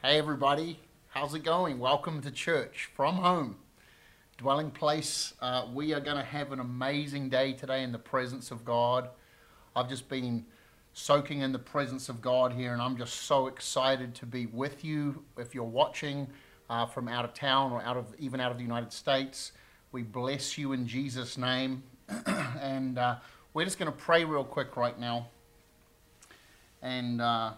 Hey, everybody. How's it going? Welcome to church from home, dwelling place. Uh, we are going to have an amazing day today in the presence of God. I've just been soaking in the presence of God here, and I'm just so excited to be with you. If you're watching uh, from out of town or out of even out of the United States, we bless you in Jesus' name. and uh, we're just going to pray real quick right now. And uh,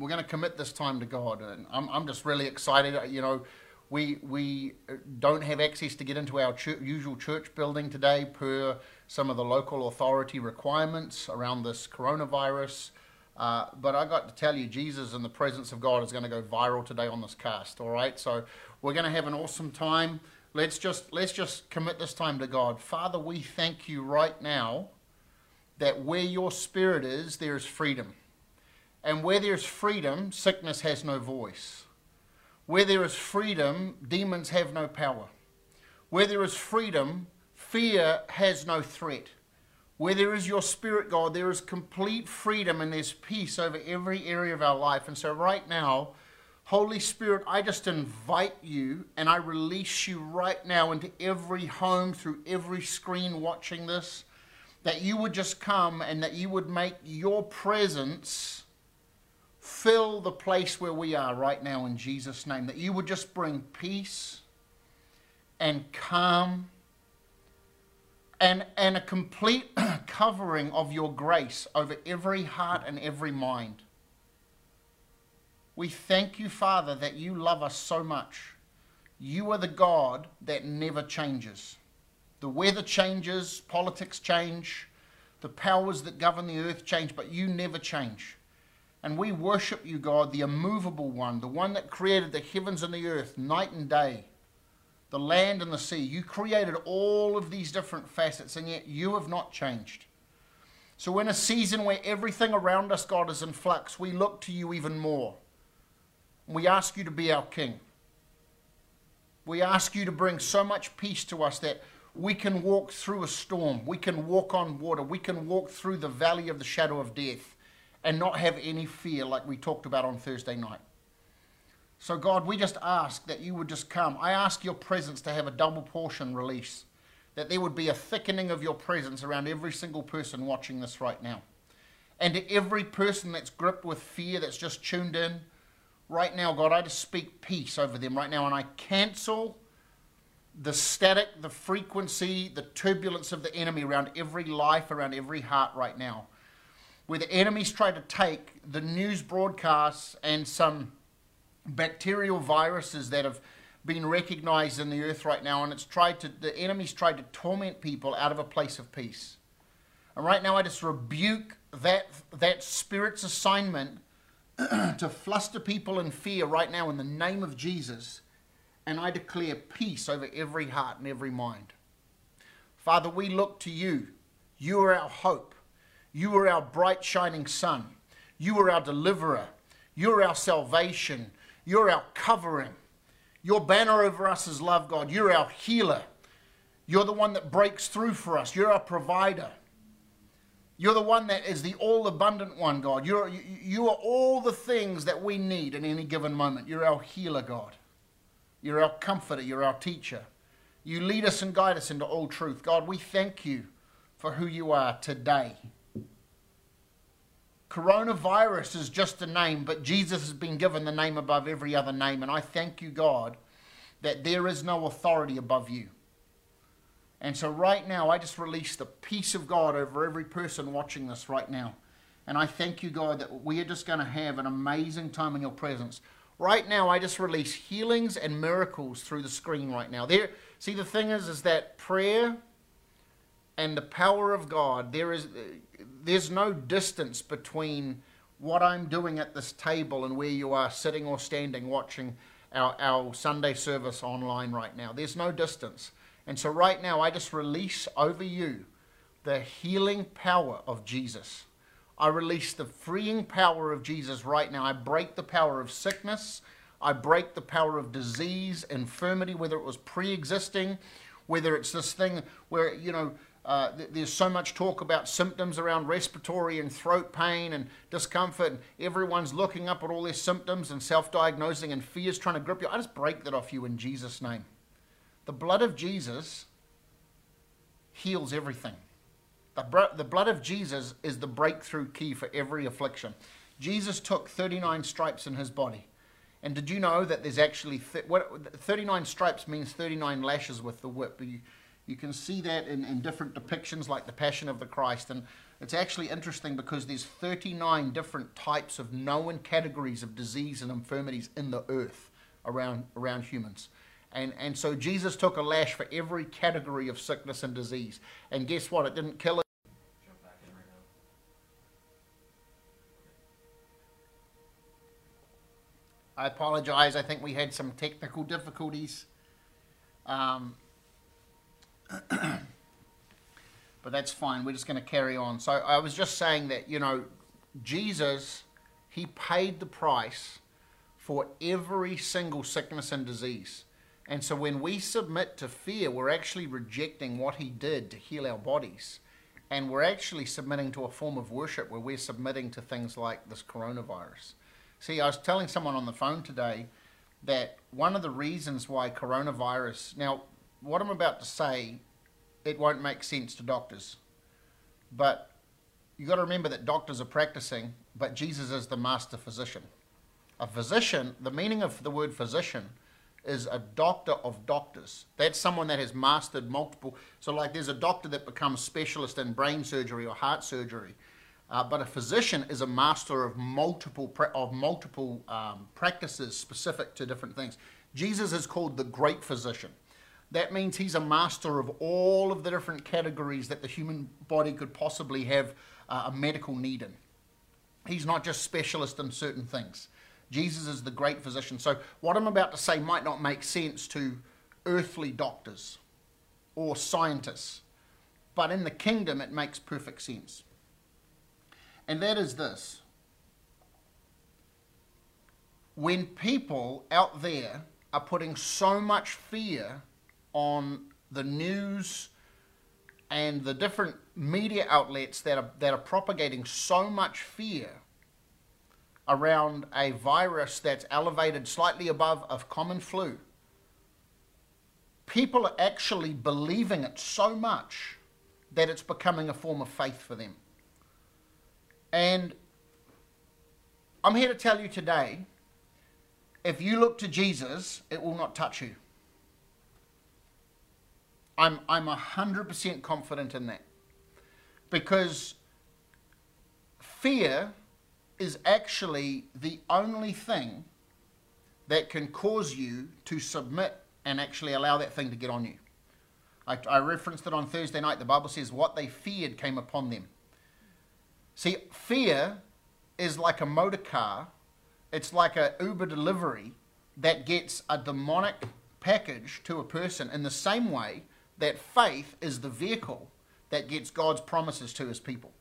we're going to commit this time to God. And I'm, I'm just really excited. You know, we, we don't have access to get into our ch- usual church building today per some of the local authority requirements around this coronavirus. Uh, but I got to tell you, Jesus in the presence of God is going to go viral today on this cast. All right, so we're going to have an awesome time. Let's just let's just commit this time to God. Father, we thank you right now that where your spirit is, there is freedom. And where there's freedom, sickness has no voice. Where there is freedom, demons have no power. Where there is freedom, fear has no threat. Where there is your spirit, God, there is complete freedom and there's peace over every area of our life. And so, right now, Holy Spirit, I just invite you and I release you right now into every home, through every screen watching this, that you would just come and that you would make your presence fill the place where we are right now in Jesus' name. That you would just bring peace and calm and, and a complete covering of your grace over every heart and every mind. We thank you, Father, that you love us so much. You are the God that never changes. The weather changes, politics change, the powers that govern the earth change, but you never change. And we worship you, God, the immovable one, the one that created the heavens and the earth, night and day the land and the sea. You created all of these different facets, and yet you have not changed. So, in a season where everything around us, God, is in flux, we look to you even more. We ask you to be our King. We ask you to bring so much peace to us that we can walk through a storm, we can walk on water, we can walk through the valley of the shadow of death and not have any fear like we talked about on Thursday night. So, God, we just ask that you would just come. I ask your presence to have a double portion release, that there would be a thickening of your presence around every single person watching this right now. And to every person that's gripped with fear, that's just tuned in, right now, God, I just speak peace over them right now, and I cancel the static, the frequency, the turbulence of the enemy around every life, around every heart right now. Where the enemies try to take the news broadcasts and some bacterial viruses that have been recognized in the earth right now, and it's tried to the enemy's tried to torment people out of a place of peace. And right now, I just rebuke that that spirit's assignment to fluster people in fear right now in the name of Jesus, and I declare peace over every heart and every mind. Father, we look to you. You are our hope. You are our bright shining sun. You are our deliverer. You are our salvation. You're our covering. Your banner over us is love, God. You're our healer. You're the one that breaks through for us. You're our provider. You're the one that is the all abundant one, God. You're, you, you are all the things that we need in any given moment. You're our healer, God. You're our comforter. You're our teacher. You lead us and guide us into all truth. God, we thank you for who you are today. Coronavirus is just a name, but Jesus has been given the name above every other name. And I thank you, God, that there is no authority above you. And so, right now, I just release the peace of God over every person watching this right now. And I thank you, God, that we are just going to have an amazing time in your presence. Right now, I just release healings and miracles through the screen right now. There, see, the thing is, is that prayer and the power of God, there is there's no distance between what I'm doing at this table and where you are sitting or standing watching our, our Sunday service online right now. There's no distance. And so, right now, I just release over you the healing power of Jesus. I release the freeing power of Jesus right now. I break the power of sickness. I break the power of disease, infirmity, whether it was pre existing, whether it's this thing where, you know, uh, th- there's so much talk about symptoms around respiratory and throat pain and discomfort. And everyone's looking up at all their symptoms and self diagnosing, and fear's trying to grip you. I just break that off you in Jesus' name. The blood of Jesus heals everything. The, the blood of Jesus is the breakthrough key for every affliction. Jesus took 39 stripes in his body. And did you know that there's actually th- what 39 stripes means 39 lashes with the whip? You, you can see that in, in different depictions like the Passion of the Christ. And it's actually interesting because there's 39 different types of known categories of disease and infirmities in the earth around, around humans. And, and so Jesus took a lash for every category of sickness and disease. And guess what? It didn't kill it. I apologize. I think we had some technical difficulties. Um, but that's fine. We're just going to carry on. So I was just saying that, you know, Jesus, he paid the price for every single sickness and disease. And so when we submit to fear, we're actually rejecting what he did to heal our bodies. And we're actually submitting to a form of worship where we're submitting to things like this coronavirus. See, I was telling someone on the phone today that one of the reasons why coronavirus, now, what I'm about to say, it won't make sense to doctors. But you've got to remember that doctors are practicing, but Jesus is the master physician. A physician, the meaning of the word physician is a doctor of doctors. That's someone that has mastered multiple. So, like, there's a doctor that becomes specialist in brain surgery or heart surgery, uh, but a physician is a master of multiple of multiple um, practices specific to different things. Jesus is called the great physician. That means he's a master of all of the different categories that the human body could possibly have uh, a medical need in. He's not just specialist in certain things. Jesus is the great physician. So, what I'm about to say might not make sense to earthly doctors or scientists, but in the kingdom it makes perfect sense. And that is this when people out there are putting so much fear on the news and the different media outlets that are, that are propagating so much fear around a virus that's elevated slightly above of common flu. People are actually believing it so much that it's becoming a form of faith for them. And I'm here to tell you today if you look to Jesus, it will not touch you. I'm, I'm 100% confident in that. Because fear is actually the only thing that can cause you to submit and actually allow that thing to get on you. I, I referenced it on Thursday night. The Bible says, What they feared came upon them. See, fear is like a motor car, it's like a Uber delivery that gets a demonic package to a person in the same way that faith is the vehicle that gets God's promises to his people.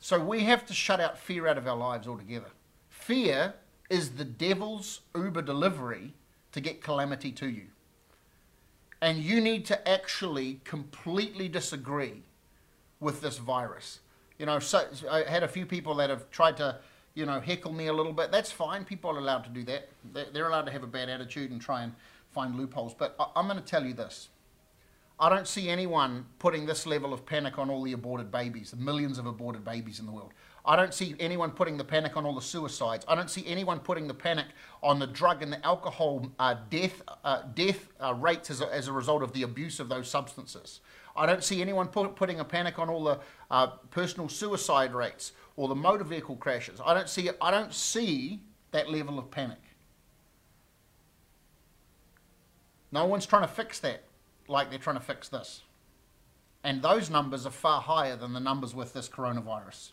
So we have to shut out fear out of our lives altogether. Fear is the devil's Uber delivery to get calamity to you. And you need to actually completely disagree with this virus. You know, so I had a few people that have tried to, you know, heckle me a little bit. That's fine. People are allowed to do that. They're allowed to have a bad attitude and try and find loopholes. But I'm going to tell you this. I don't see anyone putting this level of panic on all the aborted babies, the millions of aborted babies in the world. I don't see anyone putting the panic on all the suicides. I don't see anyone putting the panic on the drug and the alcohol uh, death, uh, death uh, rates as a, as a result of the abuse of those substances. I don't see anyone put, putting a panic on all the uh, personal suicide rates or the motor vehicle crashes. I don't see I don't see that level of panic. No one's trying to fix that like they're trying to fix this. And those numbers are far higher than the numbers with this coronavirus.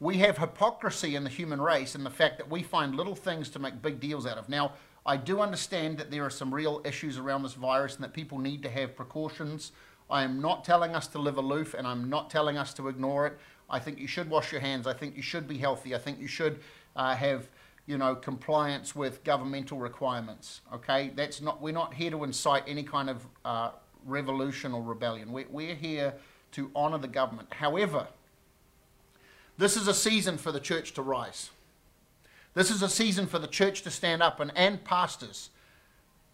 We have hypocrisy in the human race in the fact that we find little things to make big deals out of. Now, I do understand that there are some real issues around this virus and that people need to have precautions. I am not telling us to live aloof and I'm not telling us to ignore it. I think you should wash your hands. I think you should be healthy. I think you should uh, have you know, compliance with governmental requirements. Okay, that's not. We're not here to incite any kind of uh, revolution or rebellion. We're, we're here to honor the government. However, this is a season for the church to rise. This is a season for the church to stand up and, and pastors.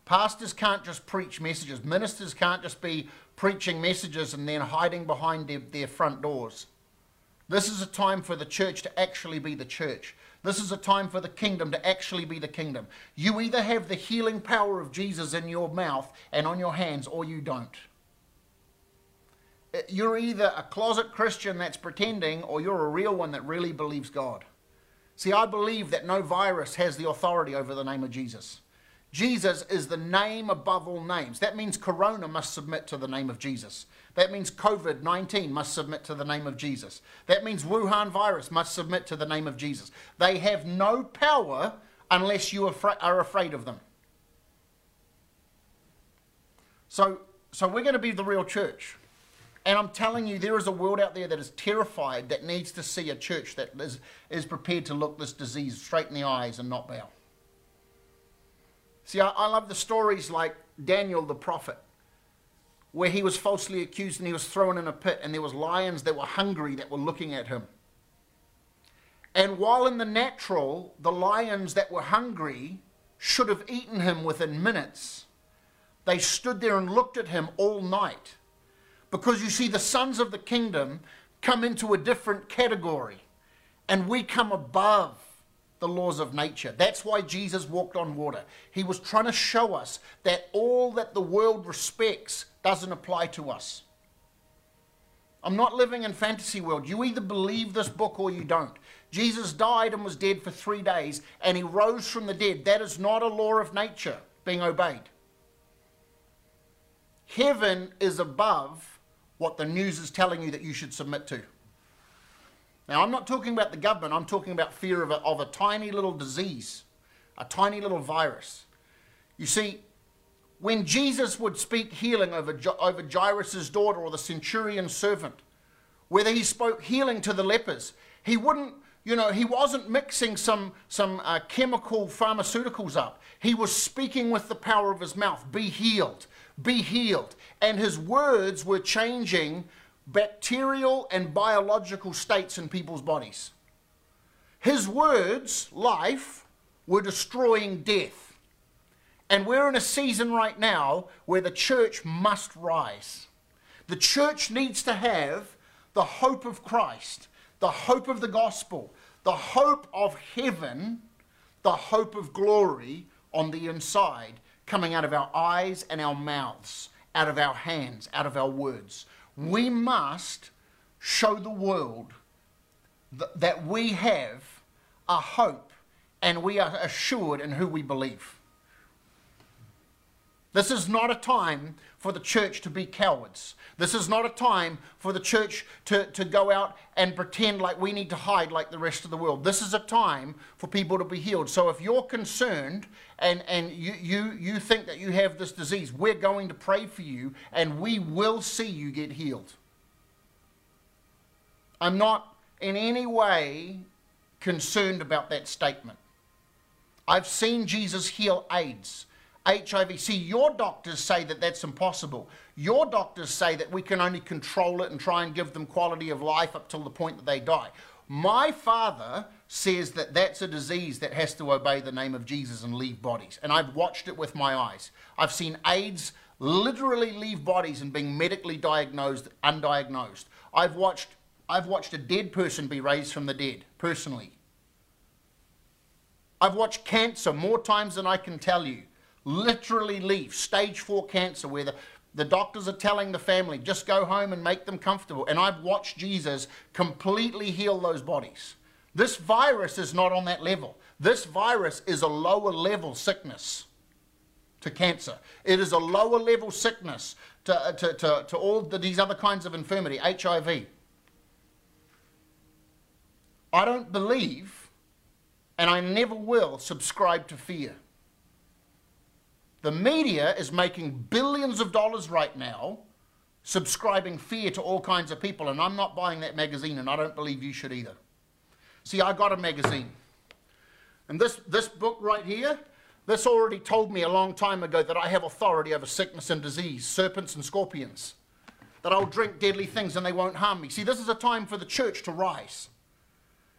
Pastors can't just preach messages. Ministers can't just be preaching messages and then hiding behind their, their front doors. This is a time for the church to actually be the church. This is a time for the kingdom to actually be the kingdom. You either have the healing power of Jesus in your mouth and on your hands, or you don't. Uh, you're either a closet Christian that's pretending, or you're a real one that really believes God. See, I believe that no virus has the authority over the name of Jesus. Jesus is the name above all names. That means Corona must submit to the name of Jesus. That means COVID 19 must submit to the name of Jesus. That means Wuhan virus must submit to the name of Jesus. They have no power unless you are afraid of them. So, so we're going to be the real church. And I'm telling you, there is a world out there that is terrified that needs to see a church that is, is prepared to look this disease straight in the eyes and not bow. See, I, I love the stories like Daniel the prophet, where he was falsely accused and he was thrown in a pit, and there was lions that were hungry that were looking at him. And while in the natural, the lions that were hungry should have eaten him within minutes, they stood there and looked at him all night. Because you see, the sons of the kingdom come into a different category, and we come above the laws of nature. That's why Jesus walked on water. He was trying to show us that all that the world respects doesn't apply to us. I'm not living in fantasy world. You either believe this book or you don't. Jesus died and was dead for 3 days and he rose from the dead. That is not a law of nature being obeyed. Heaven is above what the news is telling you that you should submit to. Now, I'm not talking about the government, I'm talking about fear of a, of a tiny little disease, a tiny little virus. You see, when Jesus would speak healing over, over Jairus' daughter or the centurion's servant, whether he spoke healing to the lepers, he wouldn't, you know, he wasn't mixing some, some uh, chemical pharmaceuticals up. He was speaking with the power of his mouth be healed, be healed. And his words were changing bacterial and biological states in people's bodies. His words, life, were destroying death. And we're in a season right now where the church must rise. The church needs to have the hope of Christ, the hope of the gospel, the hope of heaven, the hope of glory on the inside coming out of our eyes and our mouths, out of our hands, out of our words we must show the world th- that we have a hope and we are assured in who we believe. This is not a time for the church to be cowards. This is not a time for the church to, to go out and pretend like we need to hide like the rest of the world. This is a time for people to be healed. So if you're concerned and, and you, you, you think that you have this disease, we're going to pray for you and we will see you get healed. I'm not in any way concerned about that statement. I've seen Jesus heal AIDS. HIV. See, your doctors say that that's impossible. Your doctors say that we can only control it and try and give them quality of life up till the point that they die. My father says that that's a disease that has to obey the name of Jesus and leave bodies. And I've watched it with my eyes. I've seen AIDS literally leave bodies and being medically diagnosed, undiagnosed. I've watched, I've watched a dead person be raised from the dead, personally. I've watched cancer more times than I can tell you literally leave stage four cancer where the, the doctors are telling the family just go home and make them comfortable. And i've watched jesus completely heal those bodies. This virus is not on that level. This virus is a lower level sickness to cancer. It is a lower level sickness to, uh, to, to, to all the, these other kinds of infirmity hiv i don't believe and i never will subscribe to fear the media is making billions of dollars right now subscribing fear to all kinds of people, and I'm not buying that magazine, and I don't believe you should either. See, I got a magazine. And this, this book right here, This already told me a long time ago that I have authority over sickness and disease, serpents and scorpions, that I'll drink deadly things and they won't harm me. See, this is a time for the church to rise.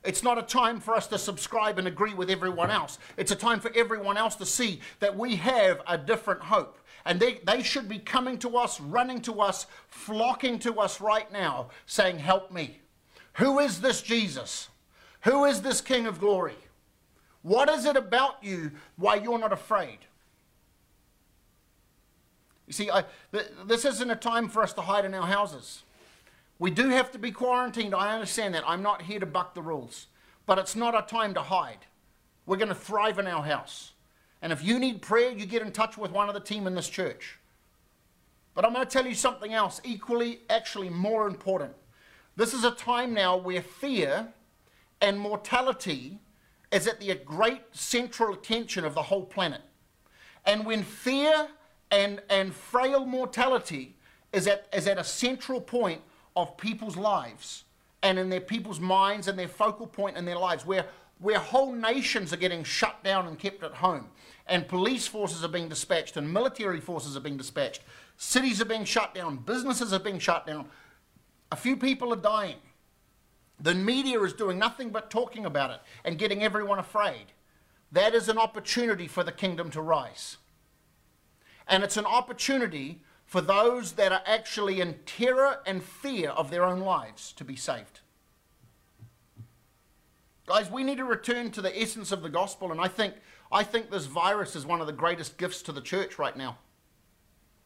It's not a time for us to subscribe and agree with everyone else. It's a time for everyone else to see that we have a different hope. And they, they should be coming to us, running to us, flocking to us right now, saying, Help me. Who is this Jesus? Who is this King of glory? What is it about you why you're not afraid? You see, I, th- this isn't a time for us to hide in our houses. We do have to be quarantined. I understand that. I'm not here to buck the rules. But it's not a time to hide. We're going to thrive in our house. And if you need prayer, you get in touch with one of the team in this church. But I'm going to tell you something else, equally, actually more important. This is a time now where fear and mortality is at the great central attention of the whole planet. And when fear and, and frail mortality is at, is at a central point of people's lives and in their people's minds and their focal point in their lives, where, where whole nations are getting shut down and kept at home, and police forces are being dispatched, and military forces are being dispatched, cities are being shut down, businesses are being shut down, a few people are dying. The media is doing nothing but talking about it and getting everyone afraid. That is an opportunity for the kingdom to rise. And it's an opportunity for those that are actually in terror and fear of their own lives to be saved. Guys, we need to return to the essence of the gospel, and I think, I think this virus is one of the greatest gifts to the church right now.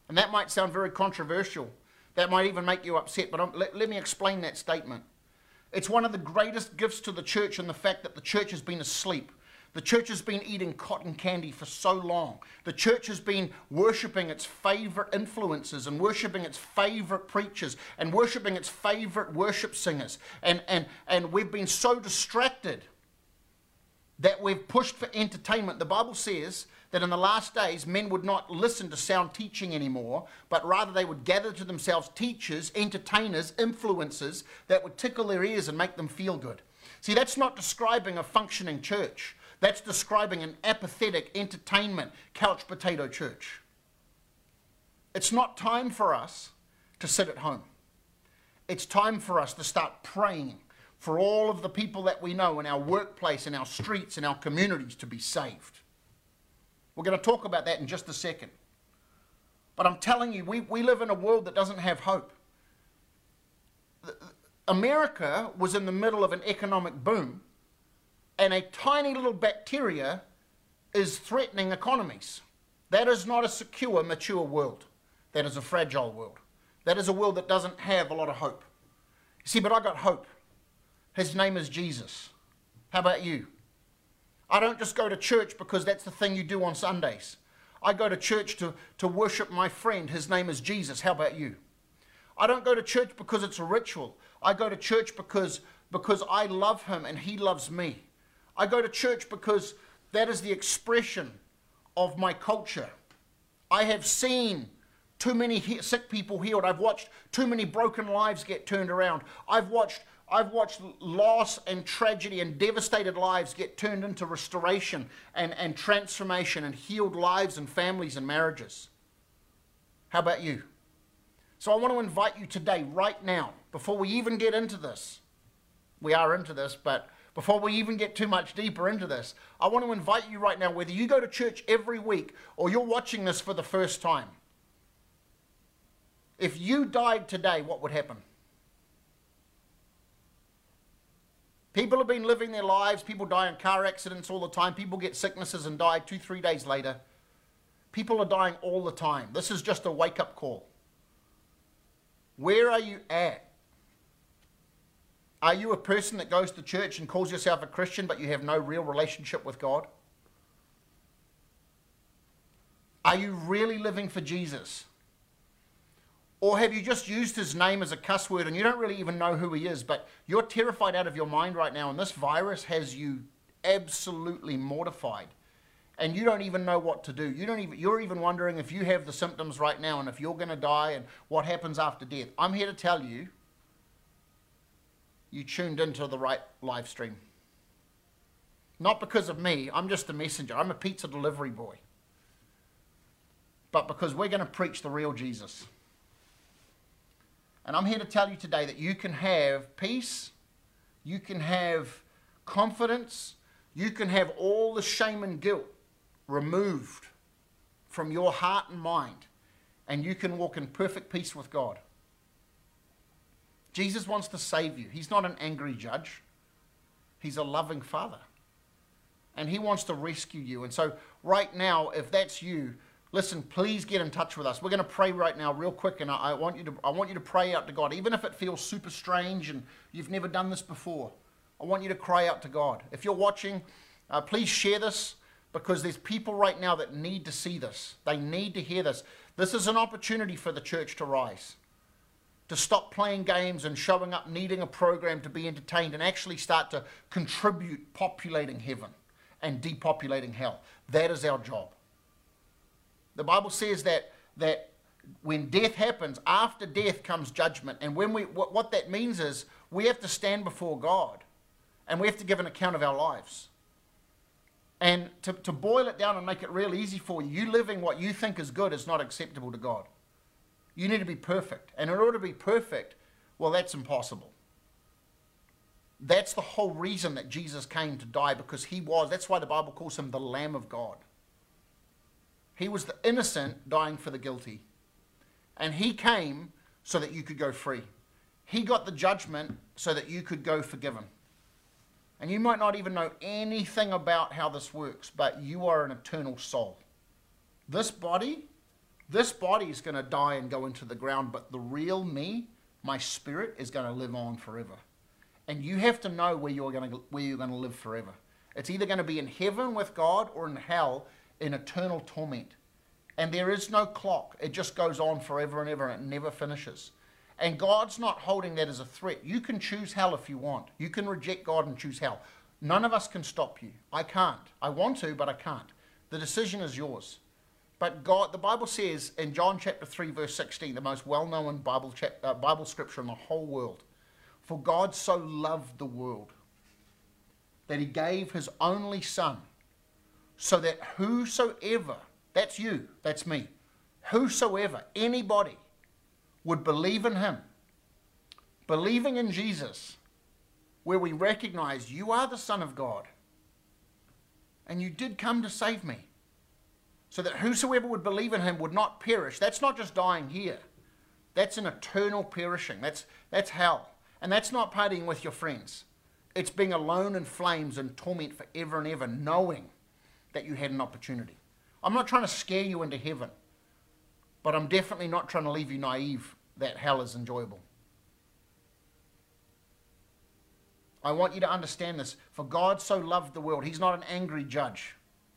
And that might sound very controversial. That might even make you upset, but let, let me explain that statement. It's one of the greatest gifts to the church in the fact that the church has been asleep. The church has been eating cotton candy for so long. The church has been worshipping its favorite influences and worshipping its favorite preachers and worshipping its favorite worship singers. And, and, and we've been so distracted that we've pushed for entertainment. The Bible says that in the last days men would not listen to sound teaching anymore, but rather they would gather to themselves teachers, entertainers, influencers that would tickle their ears and make them feel good. See, that's not describing a functioning church. That's describing an apathetic entertainment couch potato church. It's not time for us to sit at home. It's time for us to start praying for all of the people that we know in our workplace, in our streets, in our communities to be saved. We're going to talk about that in just a second. But I'm telling you, we, we live in a world that doesn't have hope. America was in the middle of an economic boom, and a tiny little bacteria is threatening economies. That is not a secure, mature world. That is a fragile world. That is a world that doesn't have a lot of hope. You see, but I got hope. His name is Jesus. How about you? I don't just go to church because that's the thing you do on Sundays. I go to church to, to worship my friend. His name is Jesus. How about you? I don't go to church because it's a ritual. I go to church because, because I love him and he loves me. I go to church because that is the expression of my culture. I have seen too many sick people healed. I've watched too many broken lives get turned around. I've watched I've watched loss and tragedy and devastated lives get turned into restoration and, and transformation and healed lives and families and marriages. How about you? So I want to invite you today, right now, before we even get into this. We are into this, but before we even get too much deeper into this, I want to invite you right now, whether you go to church every week or you're watching this for the first time. If you died today, what would happen? People have been living their lives. People die in car accidents all the time. People get sicknesses and die two, three days later. People are dying all the time. This is just a wake up call. Where are you at? Are you a person that goes to church and calls yourself a Christian, but you have no real relationship with God? Are you really living for Jesus? Or have you just used his name as a cuss word and you don't really even know who he is, but you're terrified out of your mind right now, and this virus has you absolutely mortified. And you don't even know what to do. You don't even, you're even wondering if you have the symptoms right now and if you're going to die and what happens after death. I'm here to tell you, you tuned into the right live stream. Not because of me, I'm just a messenger, I'm a pizza delivery boy. But because we're going to preach the real Jesus. And I'm here to tell you today that you can have peace, you can have confidence, you can have all the shame and guilt removed from your heart and mind, and you can walk in perfect peace with God. Jesus wants to save you. He's not an angry judge, He's a loving Father. And He wants to rescue you. And so, right now, if that's you, listen, please get in touch with us. We're going to pray right now, real quick, and I, want you to I want you to pray out to God, even if it feels super strange and you've never done this before. I want you to cry out to God. If you're watching, uh, please share this because there's people right now that need to see this. They need to hear this. This is an opportunity for the church to rise to stop playing games and showing up needing a program to be entertained and actually start to contribute populating heaven and depopulating hell. That is our job. The Bible says that that when death happens, after death comes judgment. And when we what, what that means is we have to stand before God and we have to give an account of our lives. And to, to boil it down and make it real easy for you, you living what you think is good is not acceptable to God. You need to be perfect. And in order to be perfect, well, that's impossible. That's the whole reason that Jesus came to die because he was, that's why the Bible calls him the Lamb of God. He was the innocent dying for the guilty. And he came so that you could go free. He got the judgment so that you could go forgiven. And you might not even know anything about how this works, but you are an eternal soul. This body this body is going to die and go into the ground, but the real me, my spirit, is going to live on forever. And you have to know where you're going to, where you're going to live forever. It's either going to be in heaven with God or in hell in eternal torment. And there is no clock. It just goes on forever and ever and it never finishes. And God's not holding that as a threat. You can choose hell if you want. You can reject God and choose hell. None of us can stop you. I can't. I want to, but I can't. The decision is yours. But God, the Bible says in John chapter 3, verse 16, the most well known Bible, uh, Bible scripture in the whole world, for God so loved the world that he gave his only Son, so that whosoever, that's you, that's me, whosoever, anybody, would believe in him, believing in Jesus, where we recognize you are the Son of God, and you did come to save me so that whosoever would believe in him would not perish. That's not just dying here. That's an eternal perishing. That's, that's hell. And that's not partying with your friends. It's being alone in flames and torment forever and ever, knowing that you had an opportunity. I'm not trying to scare you into heaven, but I'm definitely not trying to leave you naive that hell is enjoyable. I want you to understand this. For God so loved the world, He's not an angry judge.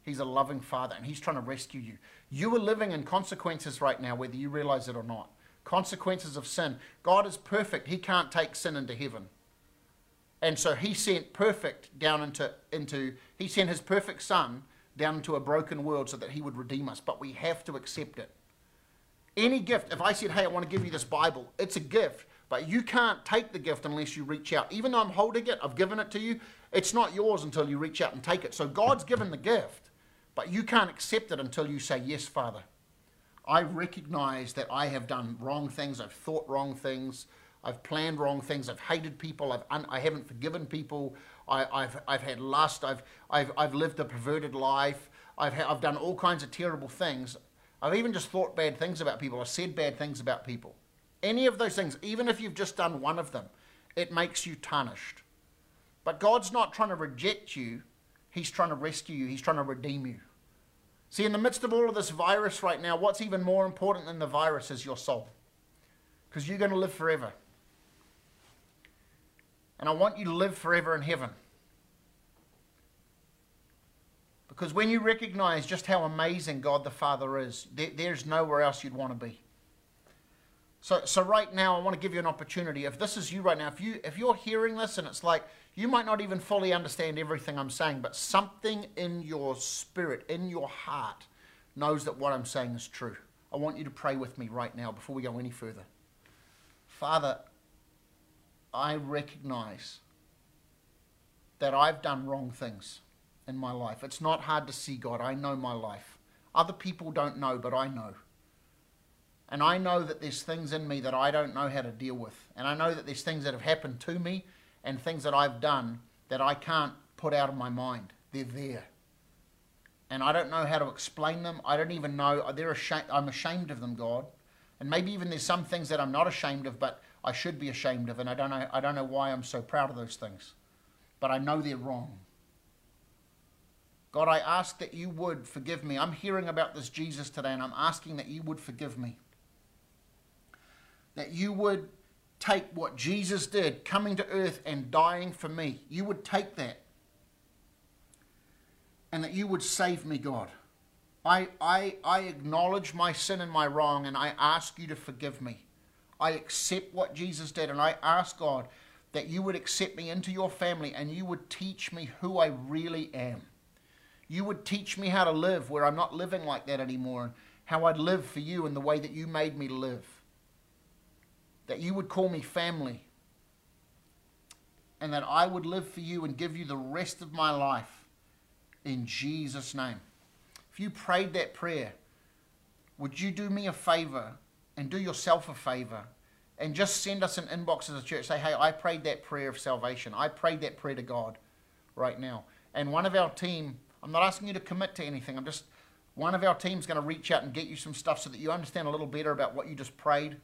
He's a loving father and he's trying to rescue you. You are living in consequences right now, whether you realize it or not. Consequences of sin. God is perfect. He can't take sin into heaven. And so he sent perfect down into, into he sent his perfect son down into a broken world so that he would redeem us. But we have to accept it. Any gift, if I said, hey, I want to give you this Bible, it's a gift. But you can't take the gift unless you reach out. Even though I'm holding it, I've given it to you, it's not yours until you reach out and take it. So God's given the gift. But you can't accept it until you say, Yes, Father. I recognize that I have done wrong things. I've thought wrong things. I've planned wrong things. I've hated people. I've un- I haven't forgiven people. I, have I've had lust. I've, I've, I've lived a perverted life. I've, ha- I've done all kinds of terrible things. I've even just thought bad things about people. I've said bad things about people. Any of those things, even if you've just done one of them, it makes you tarnished. But God's not trying to reject you, He's trying to rescue you, He's trying to redeem you. See, in the midst of all of this virus right now, what's even more important than the virus is your soul. Because you're going to live forever. And I want you to live forever in heaven. Because when you recognize just how amazing God the Father is, there, there's nowhere else you'd want to be. So, so right now, I want to give you an opportunity. If this is you right now, if you if you're hearing this and it's like you might not even fully understand everything I'm saying, but something in your spirit, in your heart, knows that what I'm saying is true. I want you to pray with me right now before we go any further. Father, I recognize that I've done wrong things. in my life. It's not hard to see God. I know my life. Other people don't know, but I know. And I know that there's things in me that I don't know how to deal with. And I know that there's things that have happened to me and things that I've done that I can't put out of my mind. They're there. And I don't know how to explain them. I don't even know. They're ashamed, I'm ashamed of them, God. And maybe even there's some things that I'm not ashamed of, but I should be ashamed of. And I don't know, I don't know why I'm so proud of those things. But I know they're wrong. God, I ask that you would forgive me. I'm hearing about this Jesus today, and I'm asking that you would forgive me. That you would take what Jesus did, coming to earth and dying for me. You would take that and that you would save me, God. I, I, I acknowledge my sin and my wrong, and I ask you to forgive me. I accept what Jesus did, and I ask God that you would accept me into your family and you would teach me who I really am. You would teach me how to live where I'm not living like that anymore, and how I'd live for you in the way that you made me live. That you would call me family, and that I would live for you and give you the rest of my life in Jesus' name. If you prayed that prayer, would you do me a favor and do yourself a favor and just send us an inbox as a church? Say, hey, I prayed that prayer of salvation. I prayed that prayer to God right now. And one of our team, I'm not asking you to commit to anything. I'm just, one of our team's going to reach out and get you some stuff so that you understand a little better about what you just prayed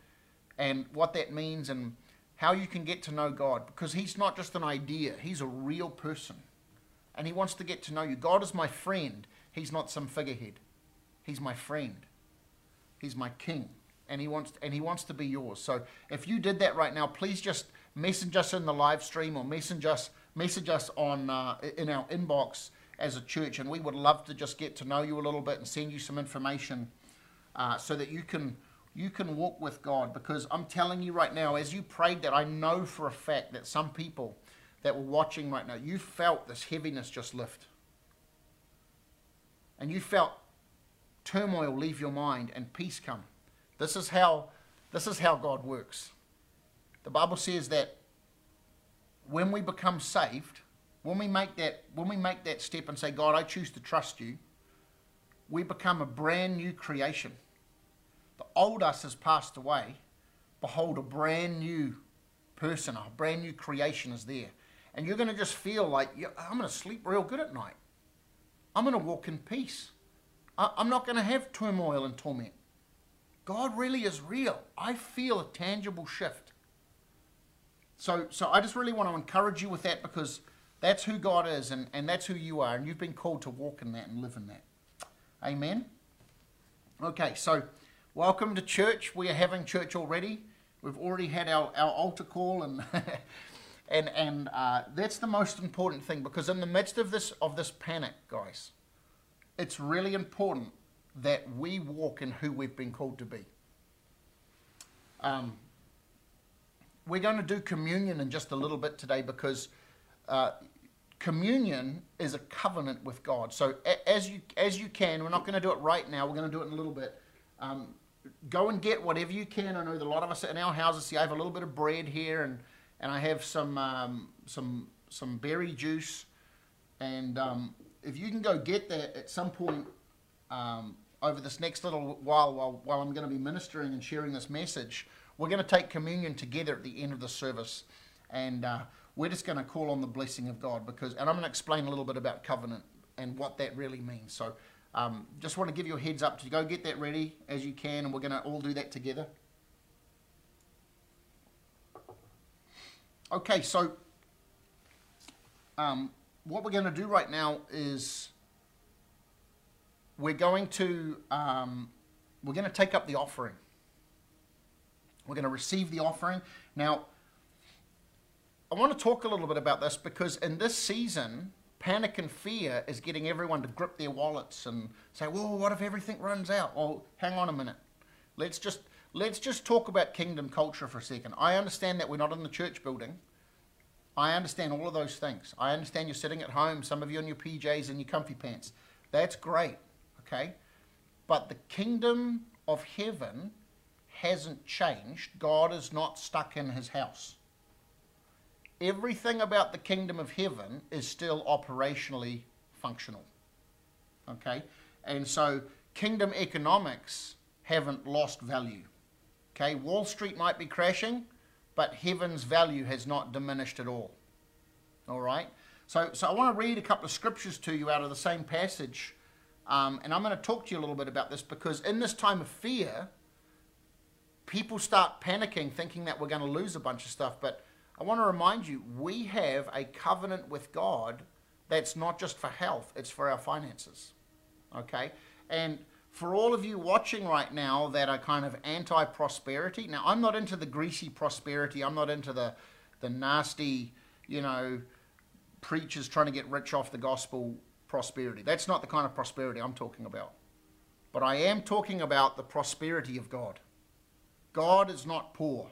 and what that means and how you can get to know God. Because He's not just an idea, He's a real person and he wants to get to know you. God is my friend. He's not some figurehead. He's my friend. He's my king. And he wants and he wants to be yours. So if you did that right now, please just message us in the live stream or message us message us on uh, in our inbox as a church, and we would love to just get to know you a little bit and send you some information uh, so that you can you can walk with God. Because I'm telling you right now, as you prayed that, I know for a fact that some people that were watching right now, you felt this heaviness just lift. And you felt turmoil leave your mind and peace come. This is how this is how God works. The Bible says that when we become saved, when we make that when we make that step and say, God, I choose to trust you, we become a brand new creation. The old us has passed away. Behold, a brand new person, a brand new creation is there and you're going to just feel like I'm going to sleep real good at night. I'm going to walk in peace. I'm not going to have turmoil and torment. God really is real. I feel a tangible shift. So, so I just really want to encourage you with that because that's who God is and, and that's who you are, and you've been called to walk in that and live in that. Amen. Okay, so welcome to church. We are having church already. We've already had our, our altar call and And, and uh, that's the most important thing because in the midst of this, of this panic, guys, it's really important that we walk in who we've been called to be. Um, we're going to do communion in just a little bit today because uh, communion is a covenant with God. So as you as you can, we're not going to do it right now. We're going to do it in a little bit. Um, go and get whatever you can. I know that a lot of us in our houses see I have a little bit of bread here and and I have some um, some some berry juice. And um, if you can go get that at some point um, over this next little while, while, while I'm going to be ministering and sharing this message, we're going to take communion together at the end of the service, and uh, we're just going to call on the blessing of God because, and I'm going to explain a little bit about covenant and what that really means. So. Um, just want to give you a heads up to go get that ready as you can, and we're going to all do that together. Okay, so um, what we're going to do right now is we're going to um, we're going to take up the offering. We're going to receive the offering. Now, I want to talk a little bit about this because in this season, panic and fear is getting everyone to grip their wallets and say, "Well, what if everything runs out?" Well, hang on a minute. Let's just let's just talk about kingdom culture for a second. I understand that we're not in the church building. I understand all of those things. I understand you're sitting at home, some of you in your PJs and your comfy pants. That's great, okay? But the kingdom of heaven hasn't changed. God is not stuck in his house. Everything about the kingdom of heaven is still operationally functional. Okay? And so kingdom economics haven't lost value. Okay? Wall Street might be crashing, but heaven's value has not diminished at all. All right? So, so I want to read a couple of scriptures to you out of the same passage. Um, and I'm going to talk to you a little bit about this because in this time of fear, people start panicking, thinking that we're going to lose a bunch of stuff. But I want to remind you, we have a covenant with God that's not just for health, it's for our finances. Okay? And for all of you watching right now that are kind of anti prosperity, now I'm not into the greasy prosperity, I'm not into the, the nasty, you know, preachers trying to get rich off the gospel prosperity. That's not the kind of prosperity I'm talking about. But I am talking about the prosperity of God. God is not poor.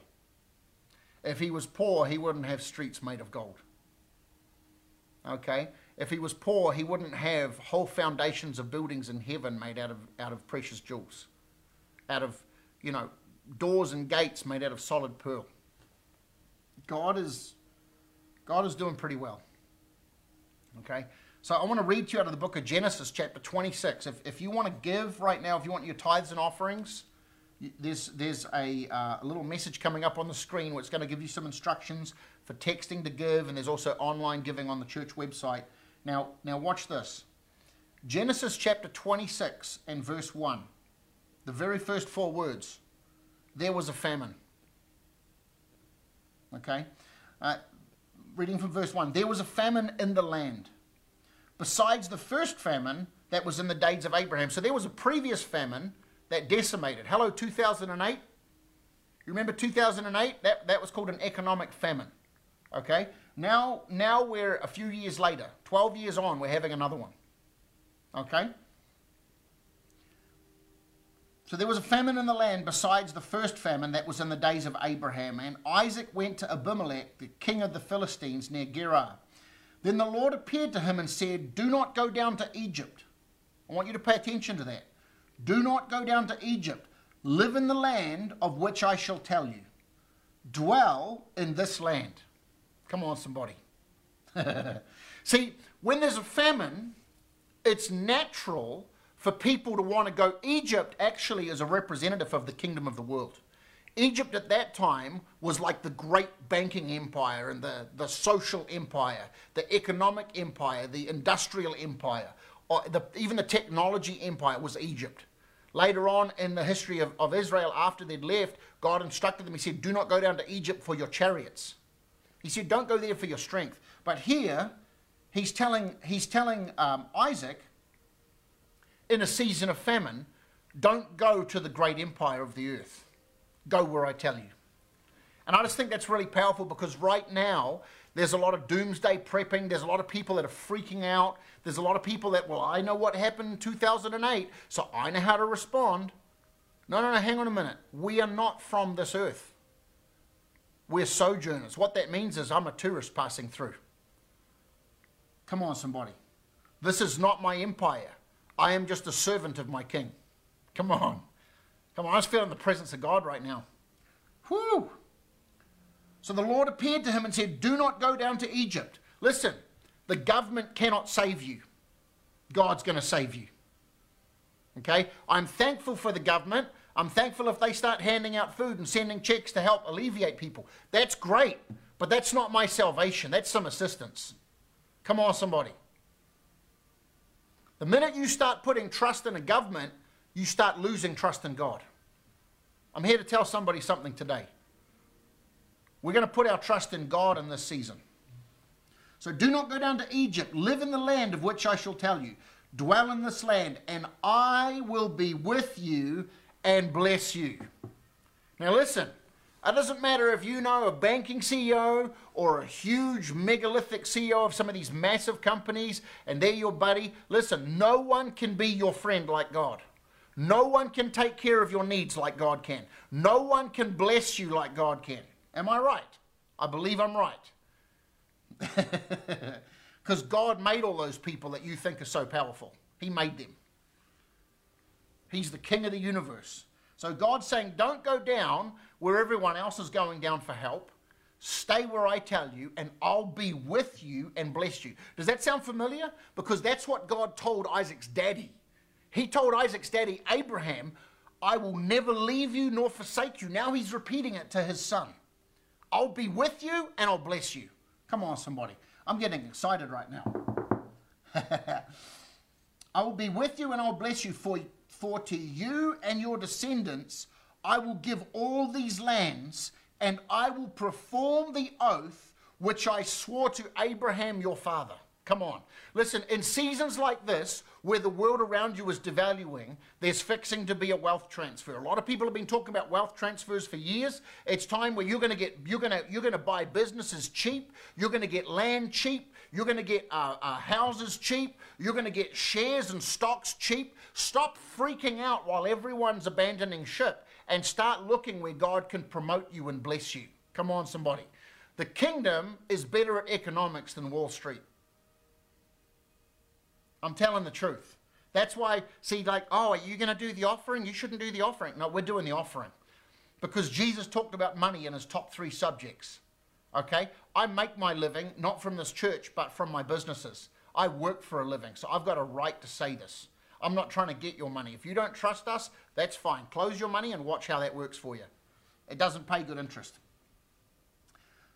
If he was poor, he wouldn't have streets made of gold. Okay? If he was poor, he wouldn't have whole foundations of buildings in heaven made out of, out of precious jewels, out of, you know, doors and gates made out of solid pearl. God is, God is doing pretty well. Okay? So I want to read to you out of the book of Genesis, chapter 26. If, if you want to give right now, if you want your tithes and offerings, there's, there's a, uh, a little message coming up on the screen which is going to give you some instructions for texting to give, and there's also online giving on the church website. Now, now watch this. Genesis chapter 26 and verse 1. The very first four words. There was a famine. Okay? Uh, reading from verse 1. There was a famine in the land. Besides the first famine that was in the days of Abraham. So there was a previous famine that decimated. Hello, 2008? You remember 2008? That, that was called an economic famine. Okay? Now, now we're a few years later, 12 years on, we're having another one. Okay? So there was a famine in the land besides the first famine that was in the days of Abraham. And Isaac went to Abimelech, the king of the Philistines, near Gerar. Then the Lord appeared to him and said, Do not go down to Egypt. I want you to pay attention to that. Do not go down to Egypt. Live in the land of which I shall tell you. Dwell in this land. Come on, somebody. See, when there's a famine, it's natural for people to want to go. Egypt actually is a representative of the kingdom of the world. Egypt at that time was like the great banking empire and the, the social empire, the economic empire, the industrial empire, the, even the technology empire was Egypt. Later on in the history of, of Israel, after they'd left, God instructed them, He said, Do not go down to Egypt for your chariots. He said, Don't go there for your strength. But here, he's telling, he's telling um, Isaac, in a season of famine, don't go to the great empire of the earth. Go where I tell you. And I just think that's really powerful because right now, there's a lot of doomsday prepping. There's a lot of people that are freaking out. There's a lot of people that, well, I know what happened in 2008, so I know how to respond. No, no, no, hang on a minute. We are not from this earth. We're sojourners. What that means is I'm a tourist passing through. Come on, somebody. This is not my empire. I am just a servant of my king. Come on. Come on, I just feel in the presence of God right now. Whew. So the Lord appeared to him and said, Do not go down to Egypt. Listen, the government cannot save you. God's going to save you. Okay? I'm thankful for the government. I'm thankful if they start handing out food and sending checks to help alleviate people. That's great, but that's not my salvation. That's some assistance. Come on, somebody. The minute you start putting trust in a government, you start losing trust in God. I'm here to tell somebody something today. We're going to put our trust in God in this season. So do not go down to Egypt. Live in the land of which I shall tell you. Dwell in this land, and I will be with you and bless you. Now, listen, it doesn't matter if you know a banking CEO or a huge megalithic CEO of some of these massive companies and they're your buddy. Listen, no one can be your friend like God. No one can take care of your needs like God can. No one can bless you like God can. Am I right? I believe I'm right. Because God made all those people that you think are so powerful. He made them. He's the king of the universe. So God's saying, don't go down where everyone else is going down for help. Stay where I tell you, and I'll be with you and bless you. Does that sound familiar? Because that's what God told Isaac's daddy. He told Isaac's daddy, Abraham, I will never leave you nor forsake you. Now he's repeating it to his son. I'll be with you and I'll bless you. Come on, somebody. I'm getting excited right now. I will be with you and I'll bless you, for, for to you and your descendants I will give all these lands and I will perform the oath which I swore to Abraham your father. Come on. Listen, in seasons like this, where the world around you is devaluing, there's fixing to be a wealth transfer. A lot of people have been talking about wealth transfers for years. It's time where you're going to get, you're going to, you're going to buy businesses cheap. You're going to get land cheap. You're going to get uh, uh, houses cheap. You're going to get shares and stocks cheap. Stop freaking out while everyone's abandoning ship and start looking where God can promote you and bless you. Come on, somebody. The kingdom is better at economics than Wall Street. I'm telling the truth. That's why, see, like, oh, are you going to do the offering? You shouldn't do the offering. No, we're doing the offering. Because Jesus talked about money in his top three subjects. Okay? I make my living not from this church, but from my businesses. I work for a living, so I've got a right to say this. I'm not trying to get your money. If you don't trust us, that's fine. Close your money and watch how that works for you. It doesn't pay good interest.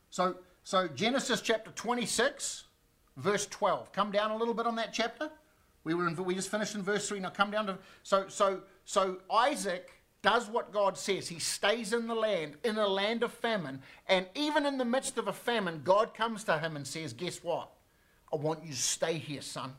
So, so Genesis chapter 26, verse 12. Come down a little bit on that chapter. We were in, we just finished in verse 3. Now come down to so so so Isaac does what God says. He stays in the land, in a land of famine, and even in the midst of a famine, God comes to him and says, "Guess what? I want you to stay here, son.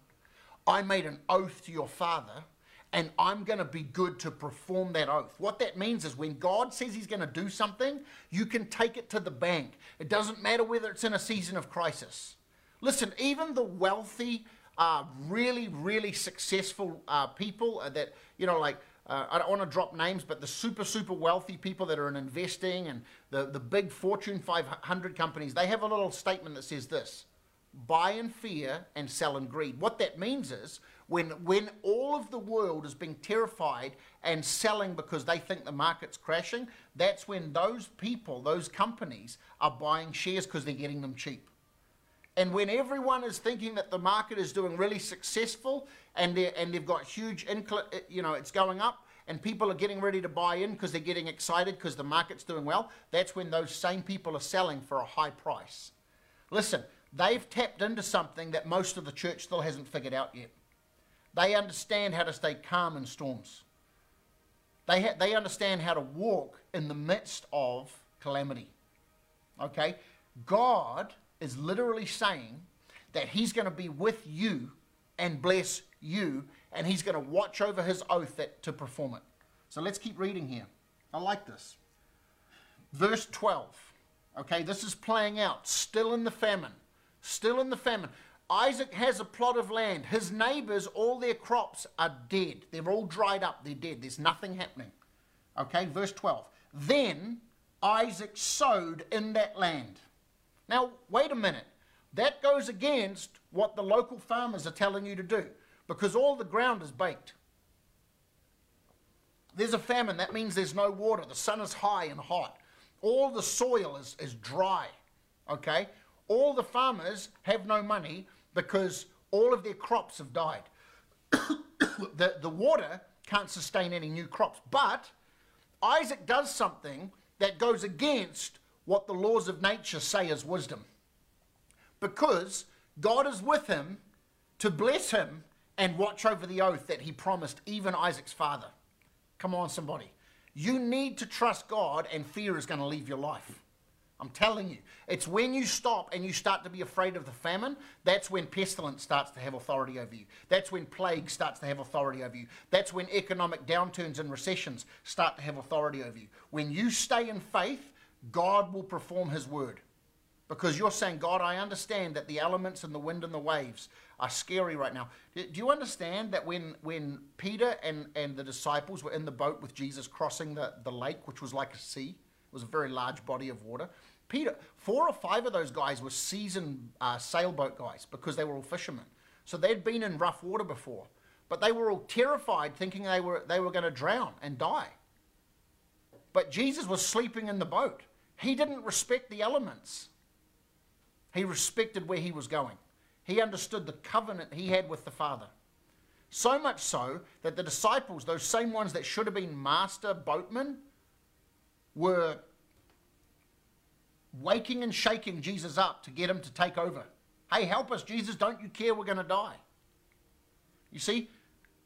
I made an oath to your father." and I'm going to be good to perform that oath. What that means is when God says He's going to do something, you can take it to the bank. It doesn't matter whether it's in a season of crisis. Listen, even the wealthy, uh, really, really successful uh, people that, you know, like, uh, I don't want to drop names, but the super, super wealthy people that are in investing and the, the big Fortune 500 companies, they have a little statement that says this buy in fear and sell in greed. What that means is when, when all of the world is being terrified and selling because they think the market's crashing, that's when those people, those companies, are buying shares because they're getting them cheap. And when everyone is thinking that the market is doing really successful and, they and they've got huge, incl- uh, you know, it's going up and people are getting ready to buy in because they're getting excited because the market's doing well, that's when those same people are selling for a high price. Listen, they've tapped into something that most of the church still hasn't figured out yet. They understand how to stay calm in storms. They, they understand how to walk in the midst of calamity. Okay? God is literally saying that he's going to be with you and bless you, and he's going to watch over his oath that, to perform it. So let's keep reading here. I like this. Verse 12. Okay, this is playing out, still in the famine. Still in the famine. Isaac has a plot of land. His neighbors, all their crops are dead. They're all dried up. They're dead. There's nothing happening. Okay, verse 12. Then Isaac sowed in that land. Now, wait a minute. That goes against what the local farmers are telling you to do because all the ground is baked. There's a famine, that means there's no water. The sun is high and hot. All the soil is, is dry. Okay? All the farmers have no money because all of their crops have died. the, the water can't sustain any new crops. But Isaac does something that goes against what the laws of nature say is wisdom. Because God is with him to bless him and watch over the oath that he promised even Isaac's father. Come on, somebody. You need to trust God, and fear is going to leave your life. I'm telling you. It's when you stop and you start to be afraid of the famine, that's when pestilence starts to have authority over you. That's when plague starts to have authority over you. That's when economic downturns and recessions start to have authority over you. When you stay in faith, God will perform his word. Because you're saying, God, I understand that the elements and the wind and the waves are scary right now. Do you understand that when, when Peter and, and the disciples were in the boat with Jesus crossing the, the lake, which was like a sea, it was a very large body of water. Peter, four or five of those guys were seasoned uh, sailboat guys because they were all fishermen. So they'd been in rough water before. But they were all terrified, thinking they were, they were going to drown and die. But Jesus was sleeping in the boat. He didn't respect the elements, he respected where he was going. He understood the covenant he had with the Father. So much so that the disciples, those same ones that should have been master boatmen, were waking and shaking Jesus up to get him to take over. Hey, help us, Jesus. Don't you care we're going to die? You see,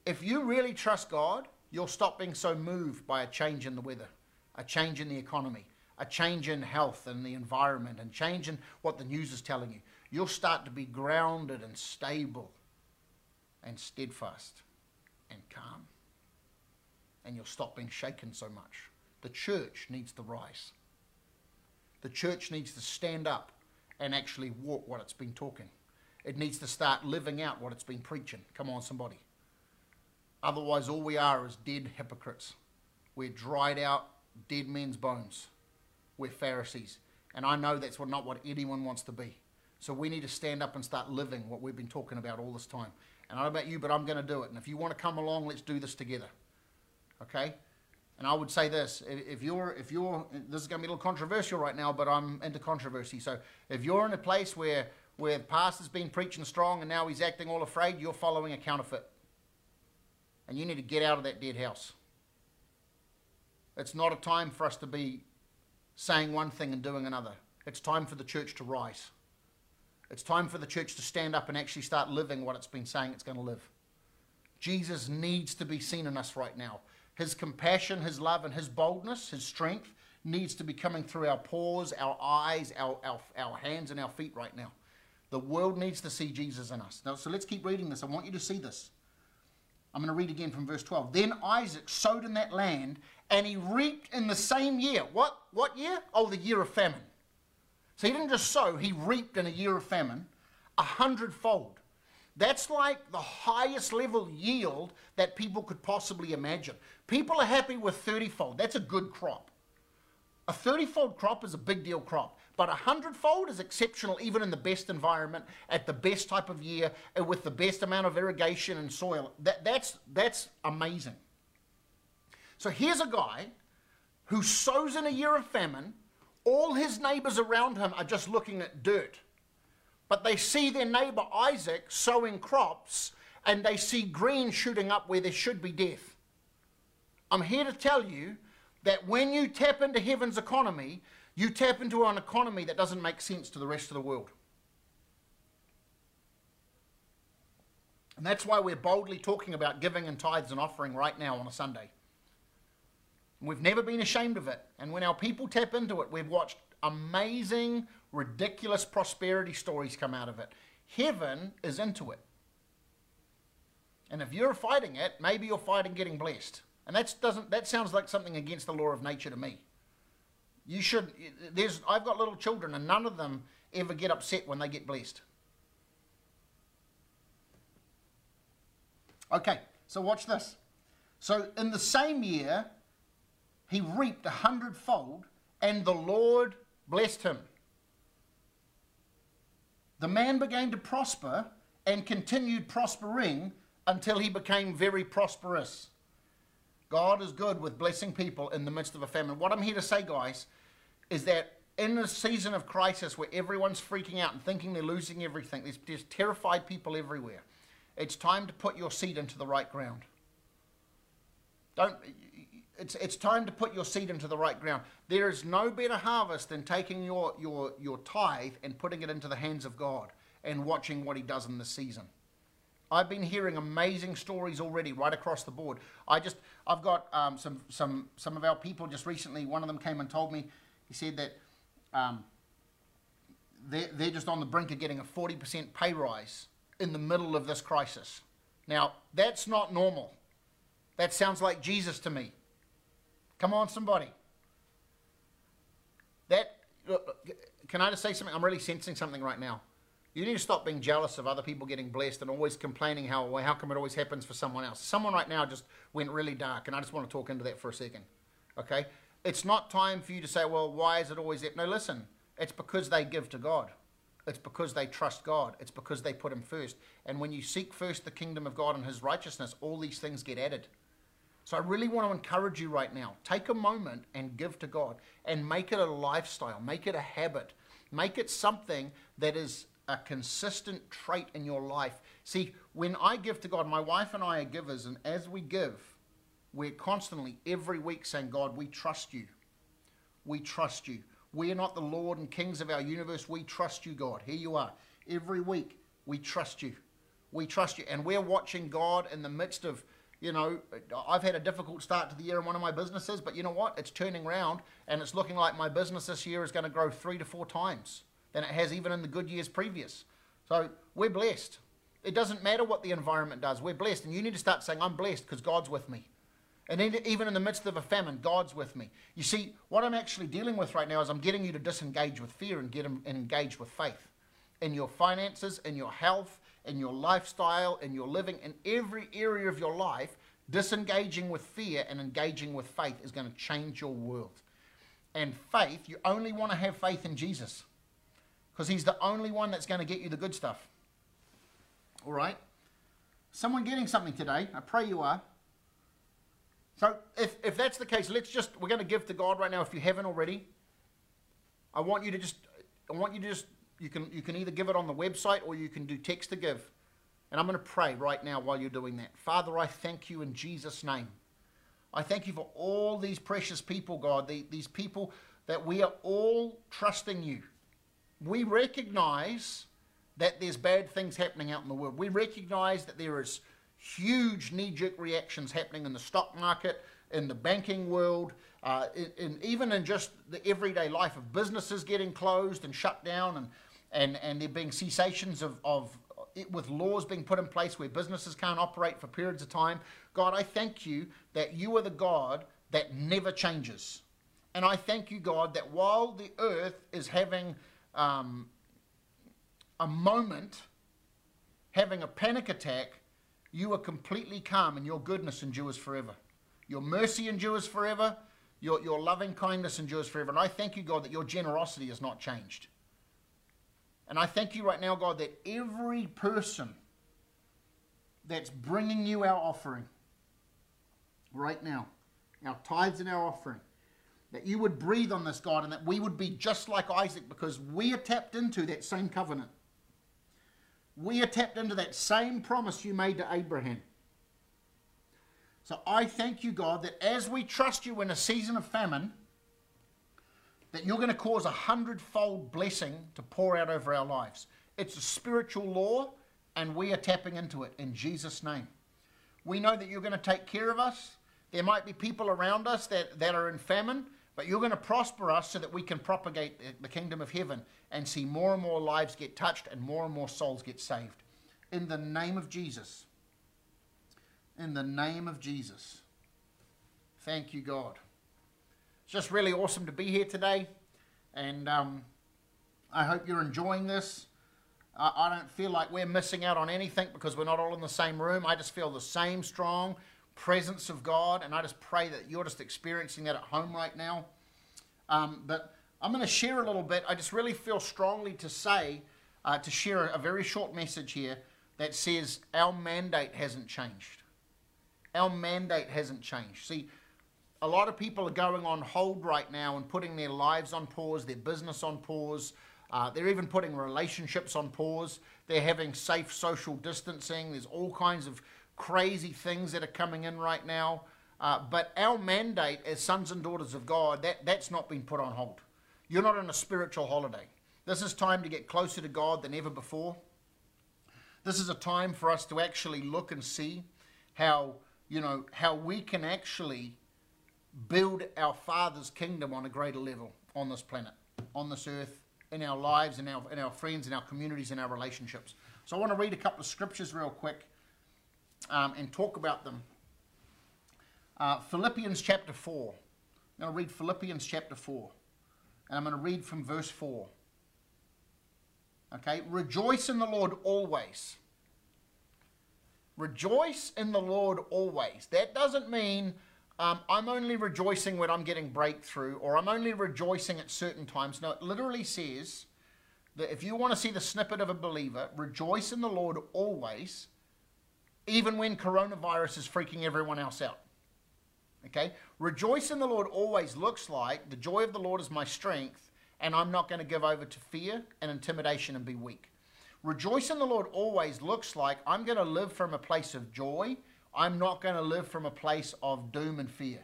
if you really trust God, you'll stop being so moved by a change in the weather, a change in the economy, a change in health and the environment, and change in what the news is telling you. You'll start to be grounded and stable and steadfast and calm. And you'll stop being shaken so much. The church needs to rise. The church needs to stand up and actually walk what it's been talking. It needs to start living out what it's been preaching. Come on, somebody. Otherwise, all we are is dead hypocrites. We're dried out, dead men's bones. We're Pharisees. And I know that's not what anyone wants to be. So we need to stand up and start living what we've been talking about all this time. And I don't know about you, but I'm going to do it. And if you want to come along, let's do this together. Okay? And I would say this: if you're, if you're, this is going to be a little controversial right now, but I'm into controversy. So if you're in a place where where the pastor's been preaching strong and now he's acting all afraid, you're following a counterfeit, and you need to get out of that dead house. It's not a time for us to be saying one thing and doing another. It's time for the church to rise. It's time for the church to stand up and actually start living what it's been saying it's going to live. Jesus needs to be seen in us right now. His compassion, His love, and His boldness, His strength needs to be coming through our pores, our eyes, our, our, our hands, and our feet right now. The world needs to see Jesus in us. Now, so let's keep reading this. I want you to see this. I'm going to read again from verse 12. Then Isaac sowed in that land, and he reaped in the same year. What? What year? Oh, the year of famine. So he didn't just sow, he reaped in a year of famine a hundredfold. That's like the highest level yield that people could possibly imagine. People are happy with 30 fold. That's a good crop. A 30 fold crop is a big deal crop, but a 100 fold is exceptional even in the best environment, at the best type of year, with the best amount of irrigation and soil. That, that's, that's amazing. So here's a guy who sows in a year of famine. All his neighbors around him are just looking at dirt but they see their neighbor Isaac sowing crops and they see green shooting up where there should be death. I'm here to tell you that when you tap into heaven's economy, you tap into an economy that doesn't make sense to the rest of the world. And that's why we're boldly talking about giving and tithes and offering right now on a Sunday. We've never been ashamed of it. And when our people tap into it, we've watched amazing, ridiculous prosperity stories come out of it. Heaven is into it. And if you're fighting it, maybe you're fighting getting blessed. And that doesn't that sounds like something against the law of nature to me. You should there's I've got little children and none of them ever get upset when they get blessed. Okay, so watch this. So in the same year, he reaped a hundredfold, and the Lord blessed him. The man began to prosper and continued prospering until he became very prosperous. God is good with blessing people in the midst of a famine. What I'm here to say, guys, is that in a season of crisis where everyone's freaking out and thinking they're losing everything, there's, there's terrified people everywhere. It's time to put your seed into the right ground. Don't it's, it's time to put your seed into the right ground. There is no better harvest than taking your, your, your tithe and putting it into the hands of God and watching what He does in the season. I've been hearing amazing stories already right across the board. I just, I've got um, some, some, some of our people just recently, one of them came and told me, he said that um, they're, they're just on the brink of getting a 40% pay rise in the middle of this crisis. Now, that's not normal. That sounds like Jesus to me. Come on, somebody. That, can I just say something? I'm really sensing something right now. You need to stop being jealous of other people getting blessed and always complaining how, how come it always happens for someone else. Someone right now just went really dark, and I just want to talk into that for a second. Okay? It's not time for you to say, well, why is it always that? No, listen. It's because they give to God. It's because they trust God. It's because they put Him first. And when you seek first the kingdom of God and His righteousness, all these things get added. So I really want to encourage you right now. Take a moment and give to God and make it a lifestyle, make it a habit, make it something that is a consistent trait in your life. See, when I give to God, my wife and I are givers, and as we give, we're constantly, every week, saying, God, we trust you. We trust you. We are not the Lord and kings of our universe. We trust you, God. Here you are. Every week, we trust you. We trust you. And we're watching God in the midst of, you know, I've had a difficult start to the year in one of my businesses, but you know what? It's turning around and it's looking like my business this year is going to grow three to four times than it has even in the good years previous. So we're blessed. It doesn't matter what the environment does. We're blessed. And you need to start saying, I'm blessed because God's with me. And even in the midst of a famine, God's with me. You see, what I'm actually dealing with right now is I'm getting you to disengage with fear and get and engage with faith in your finances, in your health, in your lifestyle, in your living, in every area of your life. Disengaging with fear and engaging with faith is going to change your world. And faith, you only want to have faith in Jesus because he's the only one that's going to get you the good stuff. All right? Someone getting something today? I pray you are. So if, if that's the case, let's just, we're going to give to God right now if you haven't already. I want you to just, I want you to just, you can, you can either give it on the website or you can do text to give. And I'm going to pray right now while you're doing that. Father, I thank you in Jesus' name. I thank you for all these precious people, God, the, these people that we are all trusting you we recognize that there's bad things happening out in the world. We recognize that there is huge knee-jerk reactions happening in the stock market, in the banking world, uh, in, in, even in just the everyday life of businesses getting closed and shut down, and and and there being cessations of of it, with laws being put in place where businesses can't operate for periods of time. God, I thank you that you are the God that never changes. And I thank you, God, that while the earth is having um, a moment having a panic attack, you are completely calm and your goodness endures forever. Your mercy endures forever. Your, your loving kindness endures forever. And I thank you, God, that your generosity has not changed. And I thank you right now, God, that every person that's bringing you our offering right now, our tithes and our offering, that you would breathe on this, God, and that we would be just like Isaac because we are tapped into that same covenant. We are tapped into that same promise you made to Abraham. So I thank you, God, that as we trust you in a season of famine, that you're going to cause a hundredfold blessing to pour out over our lives. It's a spiritual law, and we are tapping into it in Jesus' name. We know that you're going to take care of us. There might be people around us that, that are in famine, but you're going to prosper us so that we can propagate the kingdom of heaven and see more and more lives get touched and more and more souls get saved. In the name of Jesus. In the name of Jesus. Thank you, God. It's just really awesome to be here today. And um, I hope you're enjoying this. I, I don't feel like we're missing out on anything because we're not all in the same room. I just feel the same strong presence of God, and I just pray that you're just experiencing that at home right now. Um, but I'm going to share a little bit. I just really feel strongly to say, uh, to share a very short message here that says our mandate hasn't changed. Our mandate hasn't changed. See, a lot of people are going on hold right now and putting their lives on pause, their business on pause. Uh, they're even putting relationships on pause. They're having safe social distancing. There's all kinds of crazy things that are coming in right now. Uh, but our mandate as sons and daughters of God, that, that's not been put on hold. You're not on a spiritual holiday. This is time to get closer to God than ever before. This is a time for us to actually look and see how, you know, how we can actually build our Father's kingdom on a greater level on this planet, on this earth, in our lives, in our, in our friends, in our communities, in our relationships. So I want to read a couple of scriptures real quick um, and talk about them. Uh, Philippians chapter 4. I'm going to read Philippians chapter 4. And I'm going to read from verse 4. Okay? Rejoice in the Lord always. Rejoice in the Lord always. That doesn't mean um, I'm only rejoicing when I'm getting breakthrough or I'm only rejoicing at certain times. No, it literally says that if you want to see the snippet of a believer, rejoice in the Lord always even when coronavirus is freaking everyone else out. Okay? Rejoice in the Lord always looks like the joy of the Lord is my strength, and I'm not going to give over to fear and intimidation and be weak. Rejoice in the Lord always looks like I'm going to live from a place of joy. I'm not going to live from a place of doom and fear.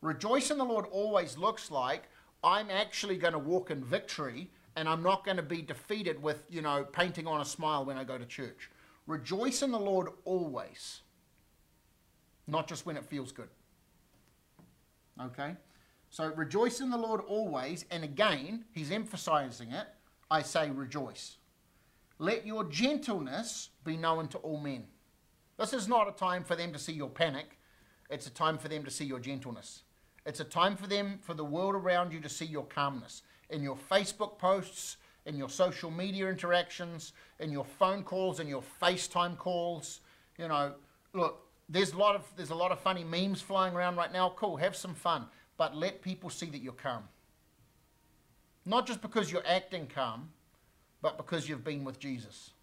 Rejoice in the Lord always looks like I'm actually going to walk in victory and I'm not going to be defeated with, you know, painting on a smile when I go to church. Rejoice in the Lord always, not just when it feels good. Okay? So rejoice in the Lord always, and again, he's emphasizing it. I say rejoice. Let your gentleness be known to all men. This is not a time for them to see your panic, it's a time for them to see your gentleness. It's a time for them, for the world around you to see your calmness. In your Facebook posts, in your social media interactions, in your phone calls, in your FaceTime calls. You know, look, there's a lot of there's a lot of funny memes flying around right now. Cool, have some fun, but let people see that you're calm. Not just because you're acting calm, but because you've been with Jesus.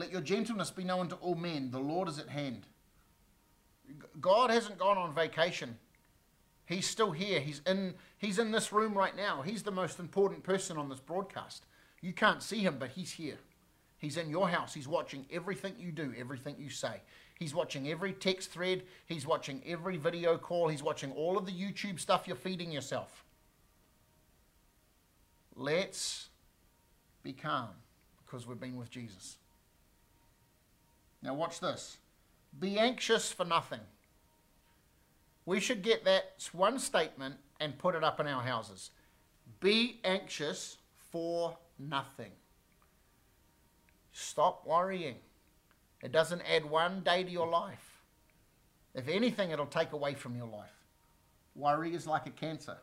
Let your gentleness be known to all men. The Lord is at hand. God hasn't gone on vacation. He's still here. He's in, he's in this room right now. He's the most important person on this broadcast. You can't see him, but he's here. He's in your house. He's watching everything you do, everything you say. He's watching every text thread. He's watching every video call. He's watching all of the YouTube stuff you're feeding yourself. Let's be calm because we've been with Jesus. Now, watch this. Be anxious for nothing. We should get that one statement and put it up in our houses. Be anxious for nothing. Stop worrying. It doesn't add one day to your life. If anything, it'll take away from your life. Worry is like a cancer.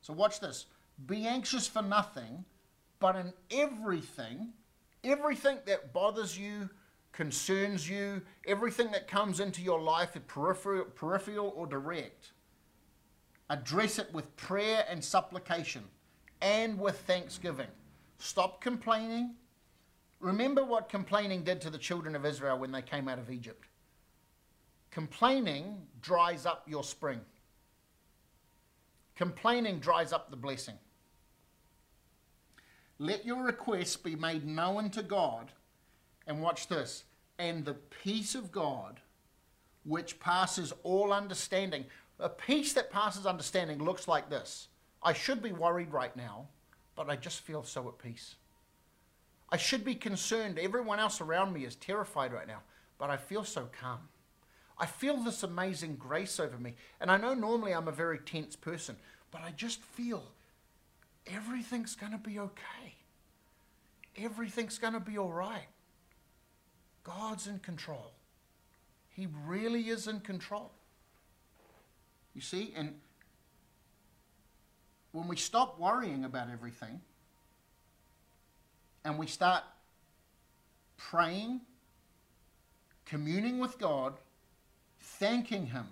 So, watch this. Be anxious for nothing, but in everything, everything that bothers you, concerns you, everything that comes into your life, peripheral, peripheral or direct, address it with prayer and supplication and with thanksgiving. Stop complaining. Remember what complaining did to the children of Israel when they came out of Egypt. Complaining dries up your spring. Complaining dries up the blessing. Let your requests be made known to God and watch this. And the peace of God, which passes all understanding. A peace that passes understanding looks like this I should be worried right now, but I just feel so at peace. I should be concerned. Everyone else around me is terrified right now, but I feel so calm. I feel this amazing grace over me. And I know normally I'm a very tense person, but I just feel everything's going to be okay. Everything's going to be all right. God's in control. He really is in control. You see, and when we stop worrying about everything and we start praying, communing with God, thanking Him,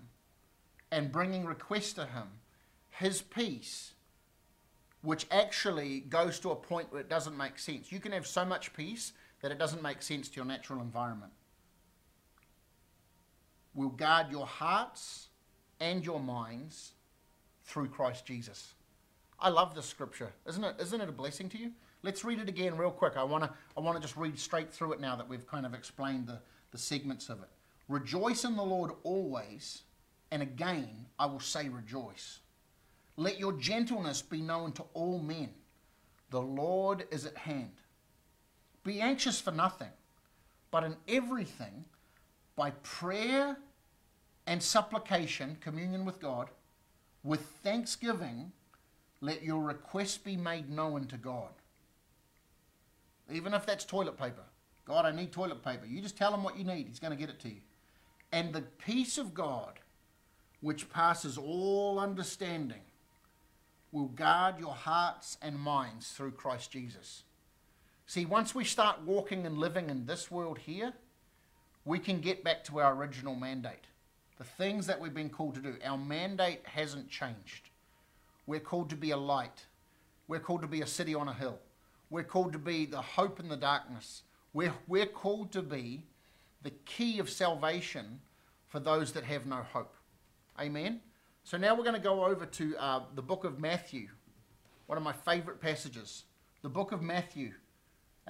and bringing requests to Him, His peace, which actually goes to a point where it doesn't make sense. You can have so much peace that it doesn't make sense to your natural environment. Will guard your hearts and your minds through Christ Jesus. I love this scripture. Isn't it, isn't it a blessing to you? Let's read it again real quick. I want to I wanna just read straight through it now that we've kind of explained the, the segments of it. Rejoice in the Lord always, and again I will say rejoice. Let your gentleness be known to all men. The Lord is at hand. Be anxious for nothing, but in everything, by prayer and supplication, communion with God, with thanksgiving, let your requests be made known to God. Even if that's toilet paper. God, I need toilet paper. You just tell him what you need, he's going to get it to you. And the peace of God, which passes all understanding, will guard your hearts and minds through Christ Jesus. See, once we start walking and living in this world here, we can get back to our original mandate. The things that we've been called to do. Our mandate hasn't changed. We're called to be a light. We're called to be a city on a hill. We're called to be the hope in the darkness. We're, we're called to be the key of salvation for those that have no hope. Amen. So now we're going to go over to uh, the book of Matthew, one of my favorite passages. The book of Matthew.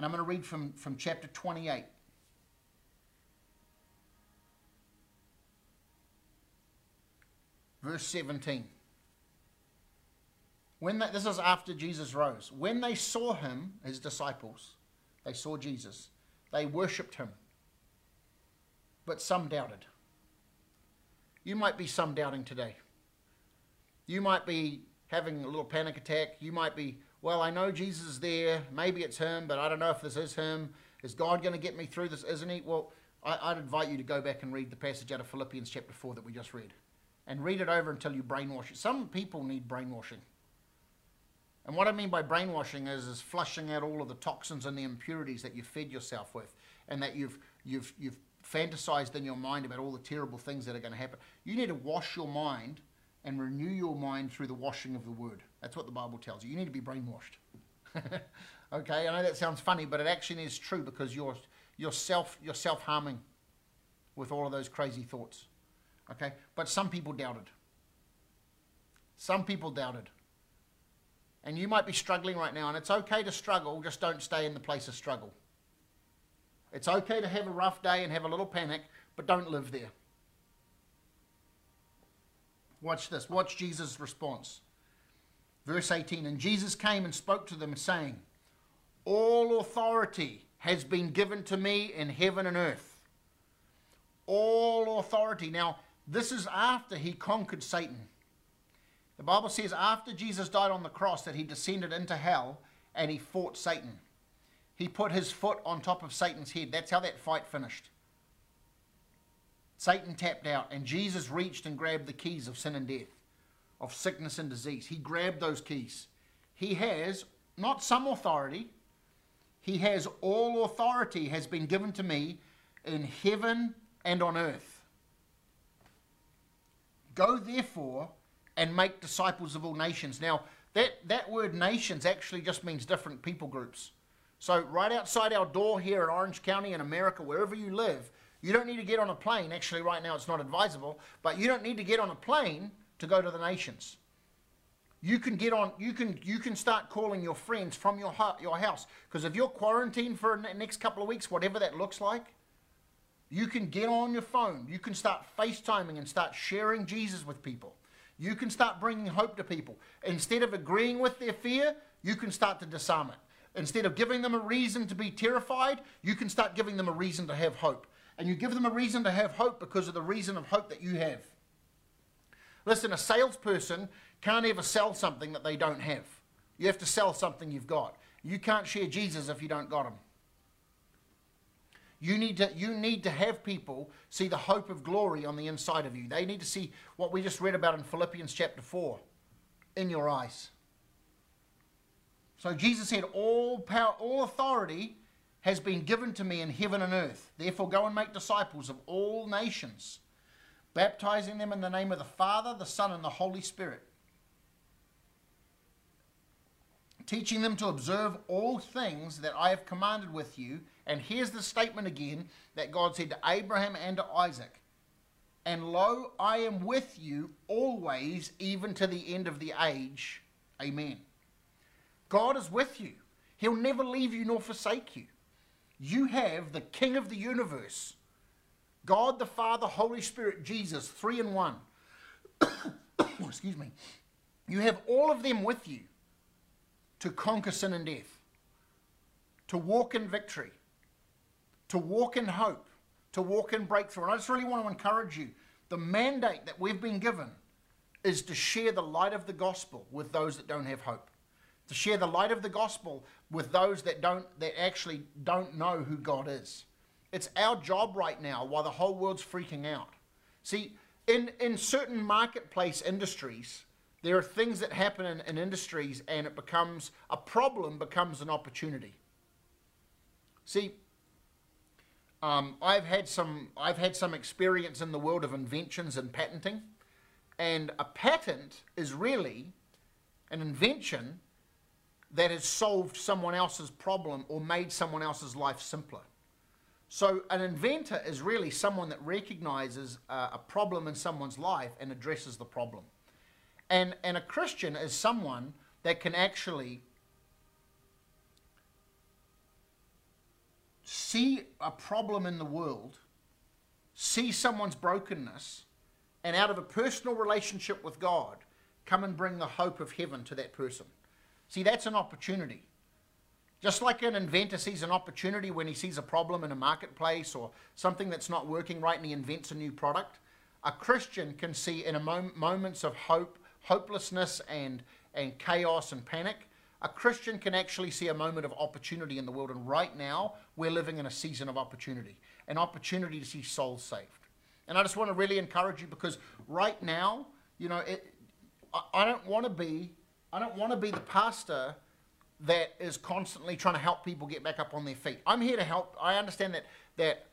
And I'm going to read from, from chapter 28. Verse 17. When this is after Jesus rose. When they saw him, his disciples, they saw Jesus, they worshipped him. But some doubted. You might be some doubting today. You might be having a little panic attack. You might be, well, I know Jesus is there. Maybe it's him, but I don't know if this is him. Is God going to get me through this, isn't he? Well, I, would invite you to go back and read the passage out of Philippians chapter 4 that we just read. And read it over until you brainwash it. Some people need brainwashing. And what I mean by brainwashing is, is flushing out all of the toxins and the impurities that you fed yourself with and that you've, you've, you've fantasized in your mind about all the terrible things that are going to happen. You need to wash your mind and renew your mind through the washing of the word. That's what the Bible tells you. You need to be brainwashed. okay, I know that sounds funny, but it actually is true because you're, you're, self, you're self-harming with all of those crazy thoughts. Okay, but some people doubted. Some people doubted. And you might be struggling right now, and it's okay to struggle, just don't stay in the place of struggle. It's okay to have a rough day and have a little panic, but don't live there. Watch this. Watch Jesus' response. Verse 18 And Jesus came and spoke to them, saying, All authority has been given to me in heaven and earth. All authority. Now, this is after he conquered Satan. The Bible says after Jesus died on the cross that he descended into hell and he fought Satan. He put his foot on top of Satan's head. That's how that fight finished. Satan tapped out and Jesus reached and grabbed the keys of sin and death, of sickness and disease. He grabbed those keys. He has not some authority, he has all authority has been given to me in heaven and on earth. Go therefore and make disciples of all nations. Now, that, that word nations actually just means different people groups. So, right outside our door here in Orange County in America, wherever you live, you don't need to get on a plane. Actually, right now it's not advisable, but you don't need to get on a plane to go to the nations. You can get on. You can you can start calling your friends from your your house because if you're quarantined for the next couple of weeks, whatever that looks like, you can get on your phone. You can start FaceTiming and start sharing Jesus with people. You can start bringing hope to people. Instead of agreeing with their fear, you can start to disarm it. Instead of giving them a reason to be terrified, you can start giving them a reason to have hope. And you give them a reason to have hope because of the reason of hope that you have. Listen, a salesperson can't ever sell something that they don't have. You have to sell something you've got. You can't share Jesus if you don't got him. You need to you need to have people see the hope of glory on the inside of you. They need to see what we just read about in Philippians chapter 4 in your eyes. So Jesus said, All power, all authority has been given to me in heaven and earth. Therefore go and make disciples of all nations, baptizing them in the name of the Father, the Son, and the Holy Spirit teaching them to observe all things that I have commanded with you. And here's the statement again that God said to Abraham and to Isaac. And lo, I am with you always, even to the end of the age. Amen. God is with you. He'll never leave you nor forsake you. You have the King of the universe, God the Father, Holy Spirit, Jesus, three in one. Excuse me. You have all of them with you to conquer sin and death, to walk in victory, to walk in hope, to walk in breakthrough. And I just really want to encourage you the mandate that we've been given is to share the light of the gospel with those that don't have hope. To share the light of the gospel with those that don't that actually don't know who God is. It's our job right now while the whole world's freaking out. See, in, in certain marketplace industries, there are things that happen in, in industries and it becomes a problem becomes an opportunity. See, um, I've had some I've had some experience in the world of inventions and patenting, and a patent is really an invention that has solved someone else's problem or made someone else's life simpler. So, an inventor is really someone that recognizes uh, a problem in someone's life and addresses the problem. And, and a Christian is someone that can actually see a problem in the world, see someone's brokenness, and out of a personal relationship with God, come and bring the hope of heaven to that person. See, that's an opportunity. Just like an inventor sees an opportunity when he sees a problem in a marketplace or something that's not working right and he invents a new product, a Christian can see in mom- moments of hope, hopelessness and, and chaos and panic, a Christian can actually see a moment of opportunity in the world. And right now, we're living in a season of opportunity, an opportunity to see souls saved. And I just want to really encourage you because right now, you know, it, I, I don't want to be, I don't want to be the pastor that is constantly trying to help people get back up on their feet. I'm here to help. I understand that that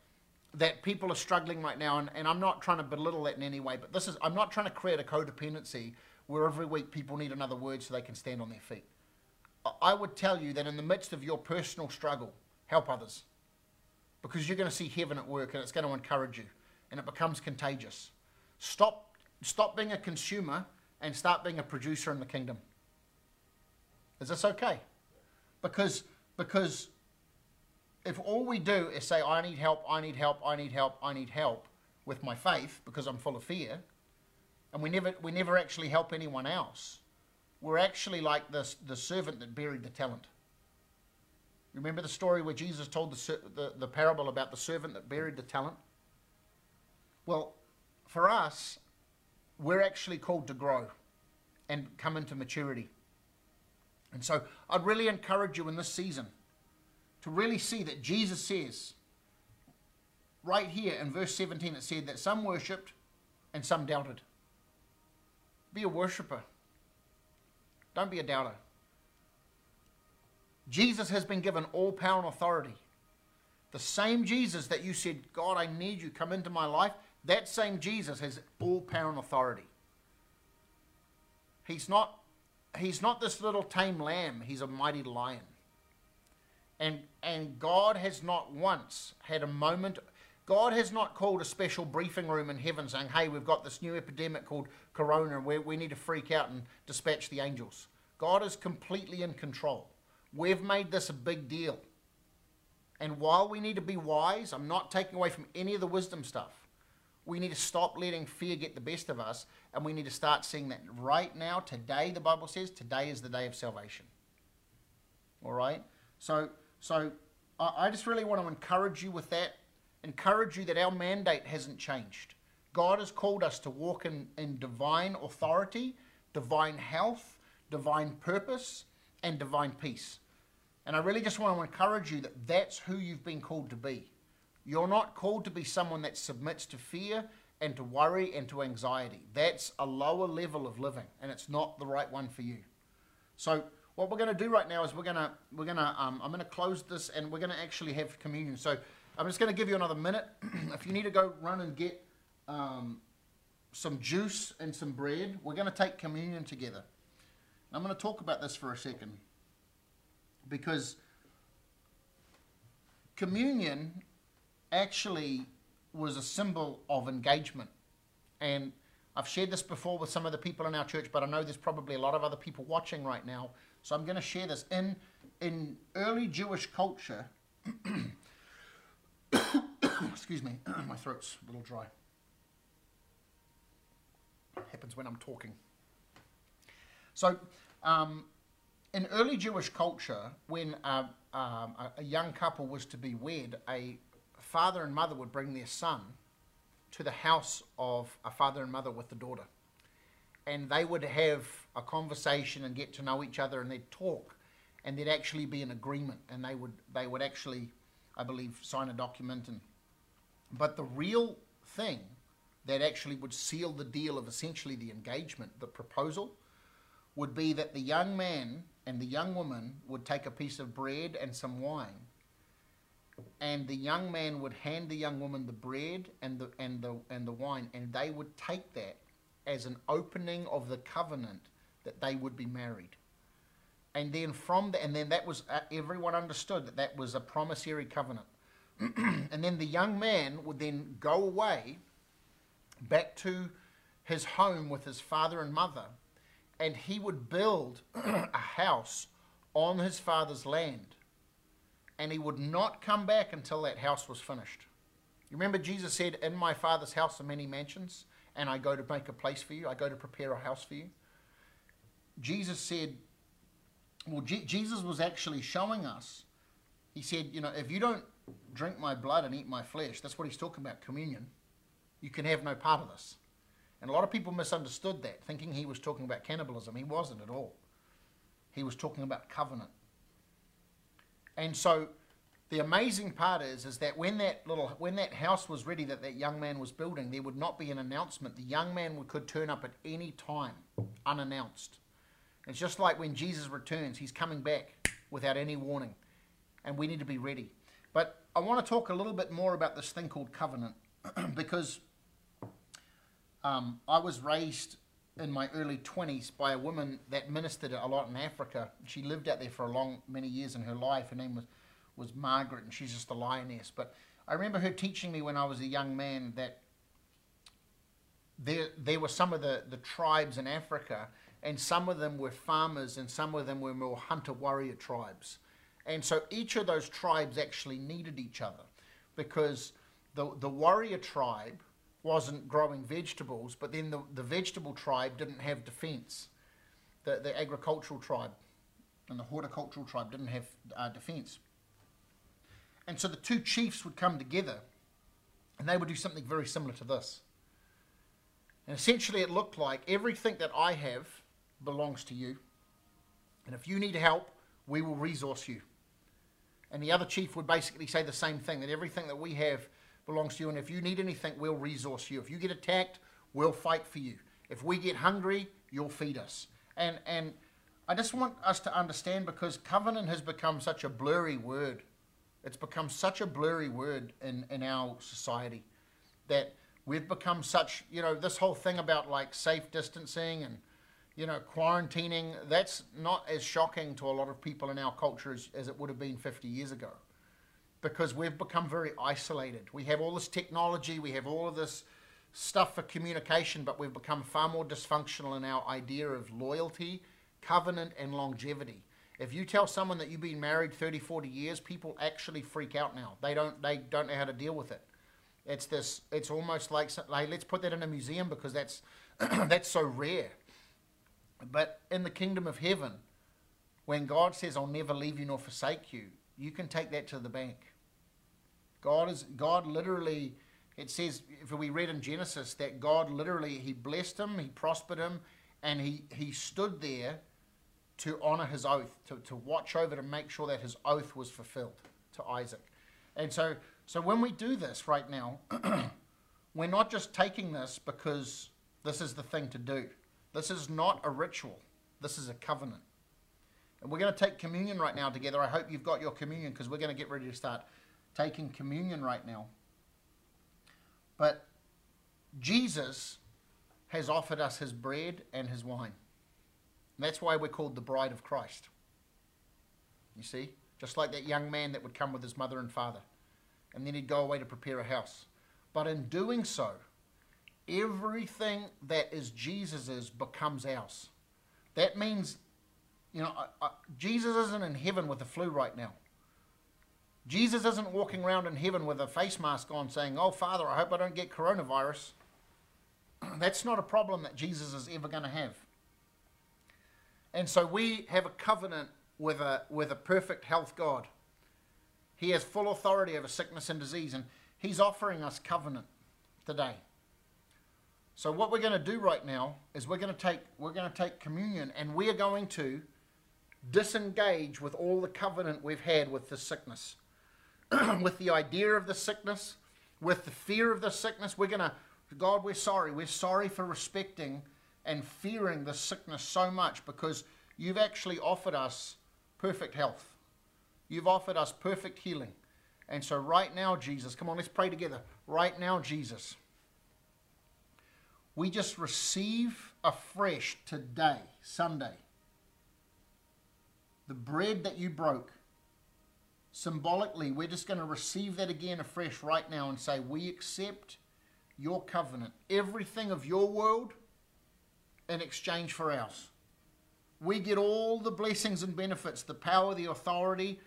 that people are struggling right now, and, and I'm not trying to belittle that in any way. But this is I'm not trying to create a codependency where every week people need another word so they can stand on their feet. I would tell you that in the midst of your personal struggle, help others, because you're going to see heaven at work, and it's going to encourage you, and it becomes contagious. Stop stop being a consumer and start being a producer in the kingdom. Is this okay? Because, because if all we do is say, I need help, I need help, I need help, I need help with my faith because I'm full of fear, and we never, we never actually help anyone else, we're actually like the, the servant that buried the talent. Remember the story where Jesus told the, the, the parable about the servant that buried the talent? Well, for us, we're actually called to grow and come into maturity. And so I'd really encourage you in this season to really see that Jesus says, right here in verse 17, it said that some worshipped and some doubted. Be a worshiper, don't be a doubter. Jesus has been given all power and authority. The same Jesus that you said, God, I need you, come into my life, that same Jesus has all power and authority. He's not he's not this little tame lamb, he's a mighty lion. And, and God has not once had a moment, God has not called a special briefing room in heaven saying, hey, we've got this new epidemic called corona where we need to freak out and dispatch the angels. God is completely in control. We've made this a big deal. And while we need to be wise, I'm not taking away from any of the wisdom stuff. We need to stop letting fear get the best of us, and we need to start seeing that right now, today, the Bible says, today is the day of salvation. All right? So, so I just really want to encourage you with that, encourage you that our mandate hasn't changed. God has called us to walk in, in divine authority, divine health, divine purpose, and divine peace. And I really just want to encourage you that that's who you've been called to be. You're not called to be someone that submits to fear and to worry and to anxiety. That's a lower level of living, and it's not the right one for you. So what we're going to do right now is we're going to we're going to um, I'm going to close this, and we're going to actually have communion. So I'm just going to give you another minute. if you need to go run and get um, some juice and some bread, we're going to take communion together. I'm going to talk about this for a second because communion actually was a symbol of engagement. And I've shared this before with some of the people in our church, but I know there's probably a lot of other people watching right now. So I'm going to share this. In, in early Jewish culture, excuse me, my throat's a little dry. happens when I'm talking. So, um, in early Jewish culture, when uh, um, a young couple was to be wed, a father and mother would bring their son to the house of a father and mother with the daughter. And they would have a conversation and get to know each other and they'd talk and there'd actually be an agreement and they would they would actually I believe sign a document and but the real thing that actually would seal the deal of essentially the engagement, the proposal, would be that the young man and the young woman would take a piece of bread and some wine and the young man would hand the young woman the bread and the and the and the wine and they would take that as an opening of the covenant that they would be married and then from and then that was uh, everyone understood that that was a promissory covenant and then the young man would then go away back to his home with his father and mother, and he would build a house on his father's land. And he would not come back until that house was finished. You remember Jesus said, In my father's house are many mansions, and I go to make a place for you, I go to prepare a house for you. Jesus said, Well, G- Jesus was actually showing us, he said, You know, if you don't drink my blood and eat my flesh, that's what he's talking about, communion, you can have no part of this. And a lot of people misunderstood that, thinking he was talking about cannibalism. He wasn't at all. He was talking about covenant. And so the amazing part is, is that when that little, when that house was ready that that young man was building, there would not be an announcement. The young man could turn up at any time, unannounced. It's just like when Jesus returns, he's coming back without any warning, and we need to be ready. But I want to talk a little bit more about this thing called covenant, because um, I was raised in my early 20s by a woman that ministered a lot in Africa. She lived out there for a long, many years in her life. Her name was was Margaret, and she's just a lioness. But I remember her teaching me when I was a young man that there, there were some of the, the tribes in Africa, and some of them were farmers, and some of them were more hunter warrior tribes. And so each of those tribes actually needed each other because the, the warrior tribe wasn't growing vegetables, but then the, the vegetable tribe didn't have defense. The, the agricultural tribe and the horticultural tribe didn't have uh, defense. And so the two chiefs would come together and they would do something very similar to this. And essentially, it looked like everything that I have belongs to you. And if you need help, we will resource you. And the other chief would basically say the same thing that everything that we have belongs to you. And if you need anything, we'll resource you. If you get attacked, we'll fight for you. If we get hungry, you'll feed us. And, and I just want us to understand because covenant has become such a blurry word it's become such a blurry word in, in our society that we've become such, you know, this whole thing about like safe distancing and, you know, quarantining, that's not as shocking to a lot of people in our culture as, as it would have been 50 years ago. Because we've become very isolated. We have all this technology, we have all of this stuff for communication, but we've become far more dysfunctional in our idea of loyalty, covenant, and longevity. If you tell someone that you've been married 30, 40 years, people actually freak out now. They don't, they don't know how to deal with it. It's this, it's almost like, like let's put that in a museum because that's, that's so rare. But in the kingdom of heaven, when God says, I'll never leave you nor forsake you, you can take that to the bank. God is, God literally, it says, if we read in Genesis, that God literally, he blessed him, he prospered him, and he, he stood there to honor his oath, to, to watch over to make sure that his oath was fulfilled to Isaac. And so, so when we do this right now, we're not just taking this because this is the thing to do. This is not a ritual, this is a covenant. And we're going to take communion right now together. I hope you've got your communion because we're going to get ready to start taking communion right now. But Jesus has offered us his bread and his wine. And that's why we're called the bride of Christ. You see? Just like that young man that would come with his mother and father. And then he'd go away to prepare a house. But in doing so, everything that is Jesus's becomes ours. That means, you know, uh, uh, Jesus isn't in heaven with the flu right now. Jesus isn't walking around in heaven with a face mask on saying, Oh, Father, I hope I don't get coronavirus. That's not a problem that Jesus is ever going to have. And so we have a covenant with a, with a perfect health God. He has full authority over sickness and disease, and He's offering us covenant today. So what we're going to do right now is we're going to take we're going to take communion, and we are going to disengage with all the covenant we've had with the sickness, with the idea of the sickness, with the fear of the sickness. We're going to God, we're sorry. We're sorry for respecting and fearing the sickness so much because you've actually offered us perfect health. You've offered us perfect healing. And so, right now, Jesus, come on, let's pray together. Right now, Jesus, we just receive afresh today, Sunday, the bread that you broke symbolically, we're just going to receive that again afresh right now and say, We accept your covenant, everything of your world in exchange for ours. We get all the blessings and benefits the power, the authority,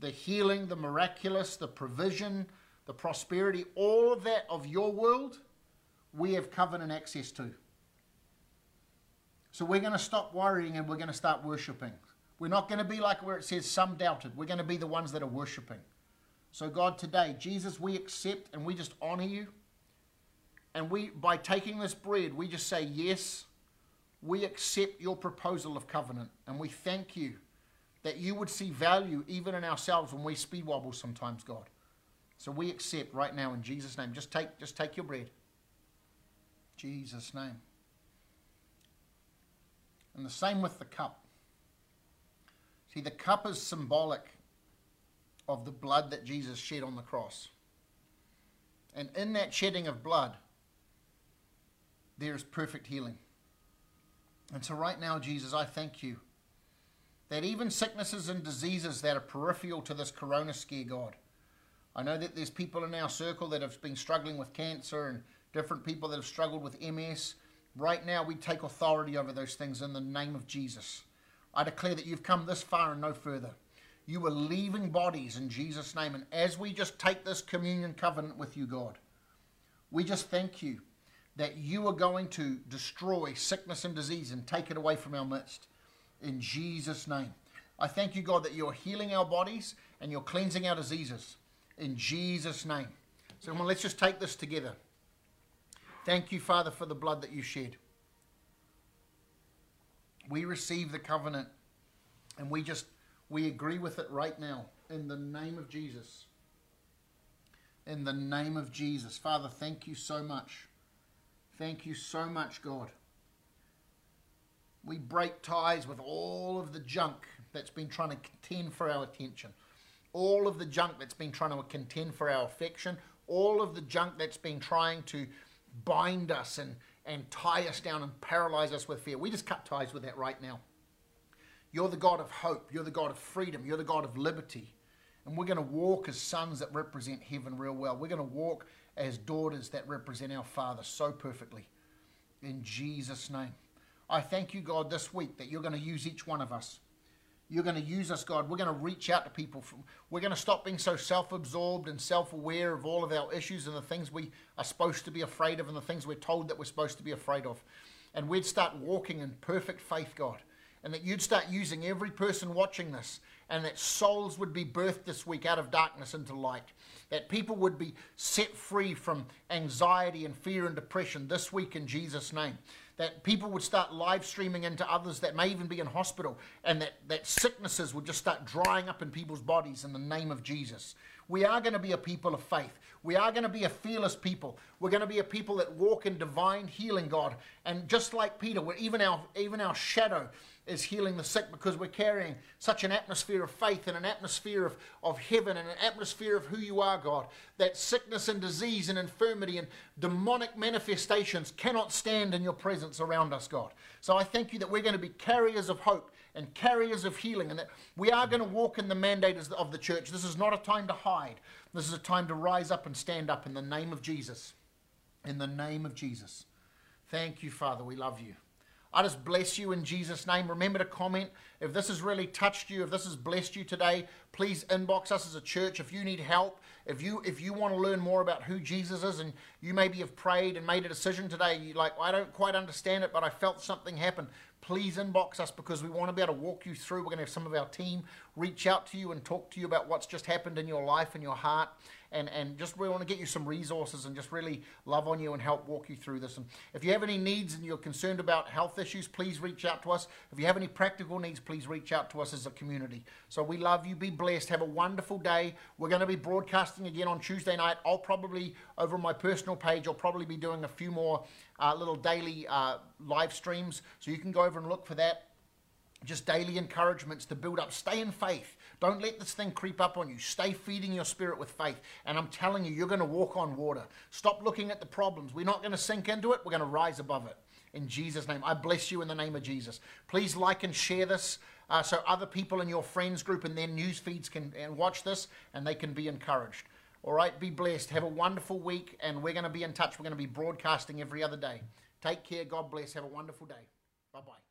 the healing, the miraculous, the provision, the prosperity, all of that of your world, we have covenant access to. So we're going to stop worrying and we're going to start worshiping. We're not going to be like where it says some doubted. We're going to be the ones that are worshiping. So, God, today, Jesus, we accept and we just honor you. And we, by taking this bread, we just say, Yes, we accept your proposal of covenant. And we thank you that you would see value even in ourselves when we speed wobble sometimes, God. So we accept right now in Jesus' name. Just take, just take your bread. Jesus' name. And the same with the cup. See, the cup is symbolic of the blood that Jesus shed on the cross. And in that shedding of blood, there is perfect healing. And so, right now, Jesus, I thank you that even sicknesses and diseases that are peripheral to this corona scare, God, I know that there's people in our circle that have been struggling with cancer and different people that have struggled with MS. Right now, we take authority over those things in the name of Jesus. I declare that you've come this far and no further. You are leaving bodies in Jesus' name. And as we just take this communion covenant with you, God, we just thank you that you are going to destroy sickness and disease and take it away from our midst. In Jesus' name. I thank you, God, that you're healing our bodies and you're cleansing our diseases. In Jesus' name. So, let's just take this together. Thank you, Father, for the blood that you shed. We receive the covenant and we just we agree with it right now in the name of Jesus. In the name of Jesus. Father, thank you so much Thank you so much, God. We break ties with all of the junk that's been trying to contend for our attention, all of the junk that's been trying to contend for our affection, all of the junk that's been trying to bind us and, and tie us down and paralyze us with fear. We just cut ties with that right now. You're the God of hope. You're the God of freedom. You're the God of liberty. And we're going to walk as sons that represent heaven real well. We're going to walk as daughters that represent our Father so perfectly. In Jesus' name. I thank you, God, this week that you're going to use each one of us. You're going to use us, God. We're going to reach out to people. From, We're going to stop being so self absorbed and self aware of all of our issues and the things we are supposed to be afraid of and the things we're told that we're supposed to be afraid of. And we'd start walking in perfect faith, God. And that you'd start using every person watching this and that souls would be birthed this week out of darkness into light. That people would be set free from anxiety and fear and depression this week in Jesus' name. That people would start live streaming into others that may even be in hospital, and that, that sicknesses would just start drying up in people's bodies in the name of Jesus. We are going to be a people of faith. We are going to be a fearless people. We're going to be a people that walk in divine healing, God. And just like Peter, even our even our shadow is healing the sick because we're carrying such an atmosphere of faith and an atmosphere of, of heaven and an atmosphere of who you are, God, that sickness and disease and infirmity and demonic manifestations cannot stand in your presence around us, God. So I thank you that we're going to be carriers of hope and carriers of healing and that we are going to walk in the mandate of the church. This is not a time to hide, this is a time to rise up and stand up in the name of Jesus. In the name of Jesus. Thank you, Father. We love you. I just bless you in Jesus' name. Remember to comment. If this has really touched you, if this has blessed you today, please inbox us as a church. If you need help, if you if you want to learn more about who Jesus is, and you maybe have prayed and made a decision today, you like I don't quite understand it, but I felt something happen. Please inbox us because we want to be able to walk you through. We're going to have some of our team reach out to you and talk to you about what's just happened in your life and your heart and, and just we want to get you some resources and just really love on you and help walk you through this. And if you have any needs and you're concerned about health issues, please reach out to us. If you have any practical needs, please reach out to us as a community. So we love you. Be blessed. Have a wonderful day. We're going to be broadcasting again on Tuesday night. I'll probably, over on my personal page, I'll probably be doing a few more uh, little daily uh, live streams. So you can go over and look for that just daily encouragements to build up. Stay in faith. Don't let this thing creep up on you. Stay feeding your spirit with faith. And I'm telling you, you're going to walk on water. Stop looking at the problems. We're not going to sink into it, we're going to rise above it. In Jesus' name. I bless you in the name of Jesus. Please like and share this uh, so other people in your friends group and their news feeds can and watch this and they can be encouraged. All right, be blessed. Have a wonderful week, and we're going to be in touch. We're going to be broadcasting every other day. Take care. God bless. Have a wonderful day. Bye bye.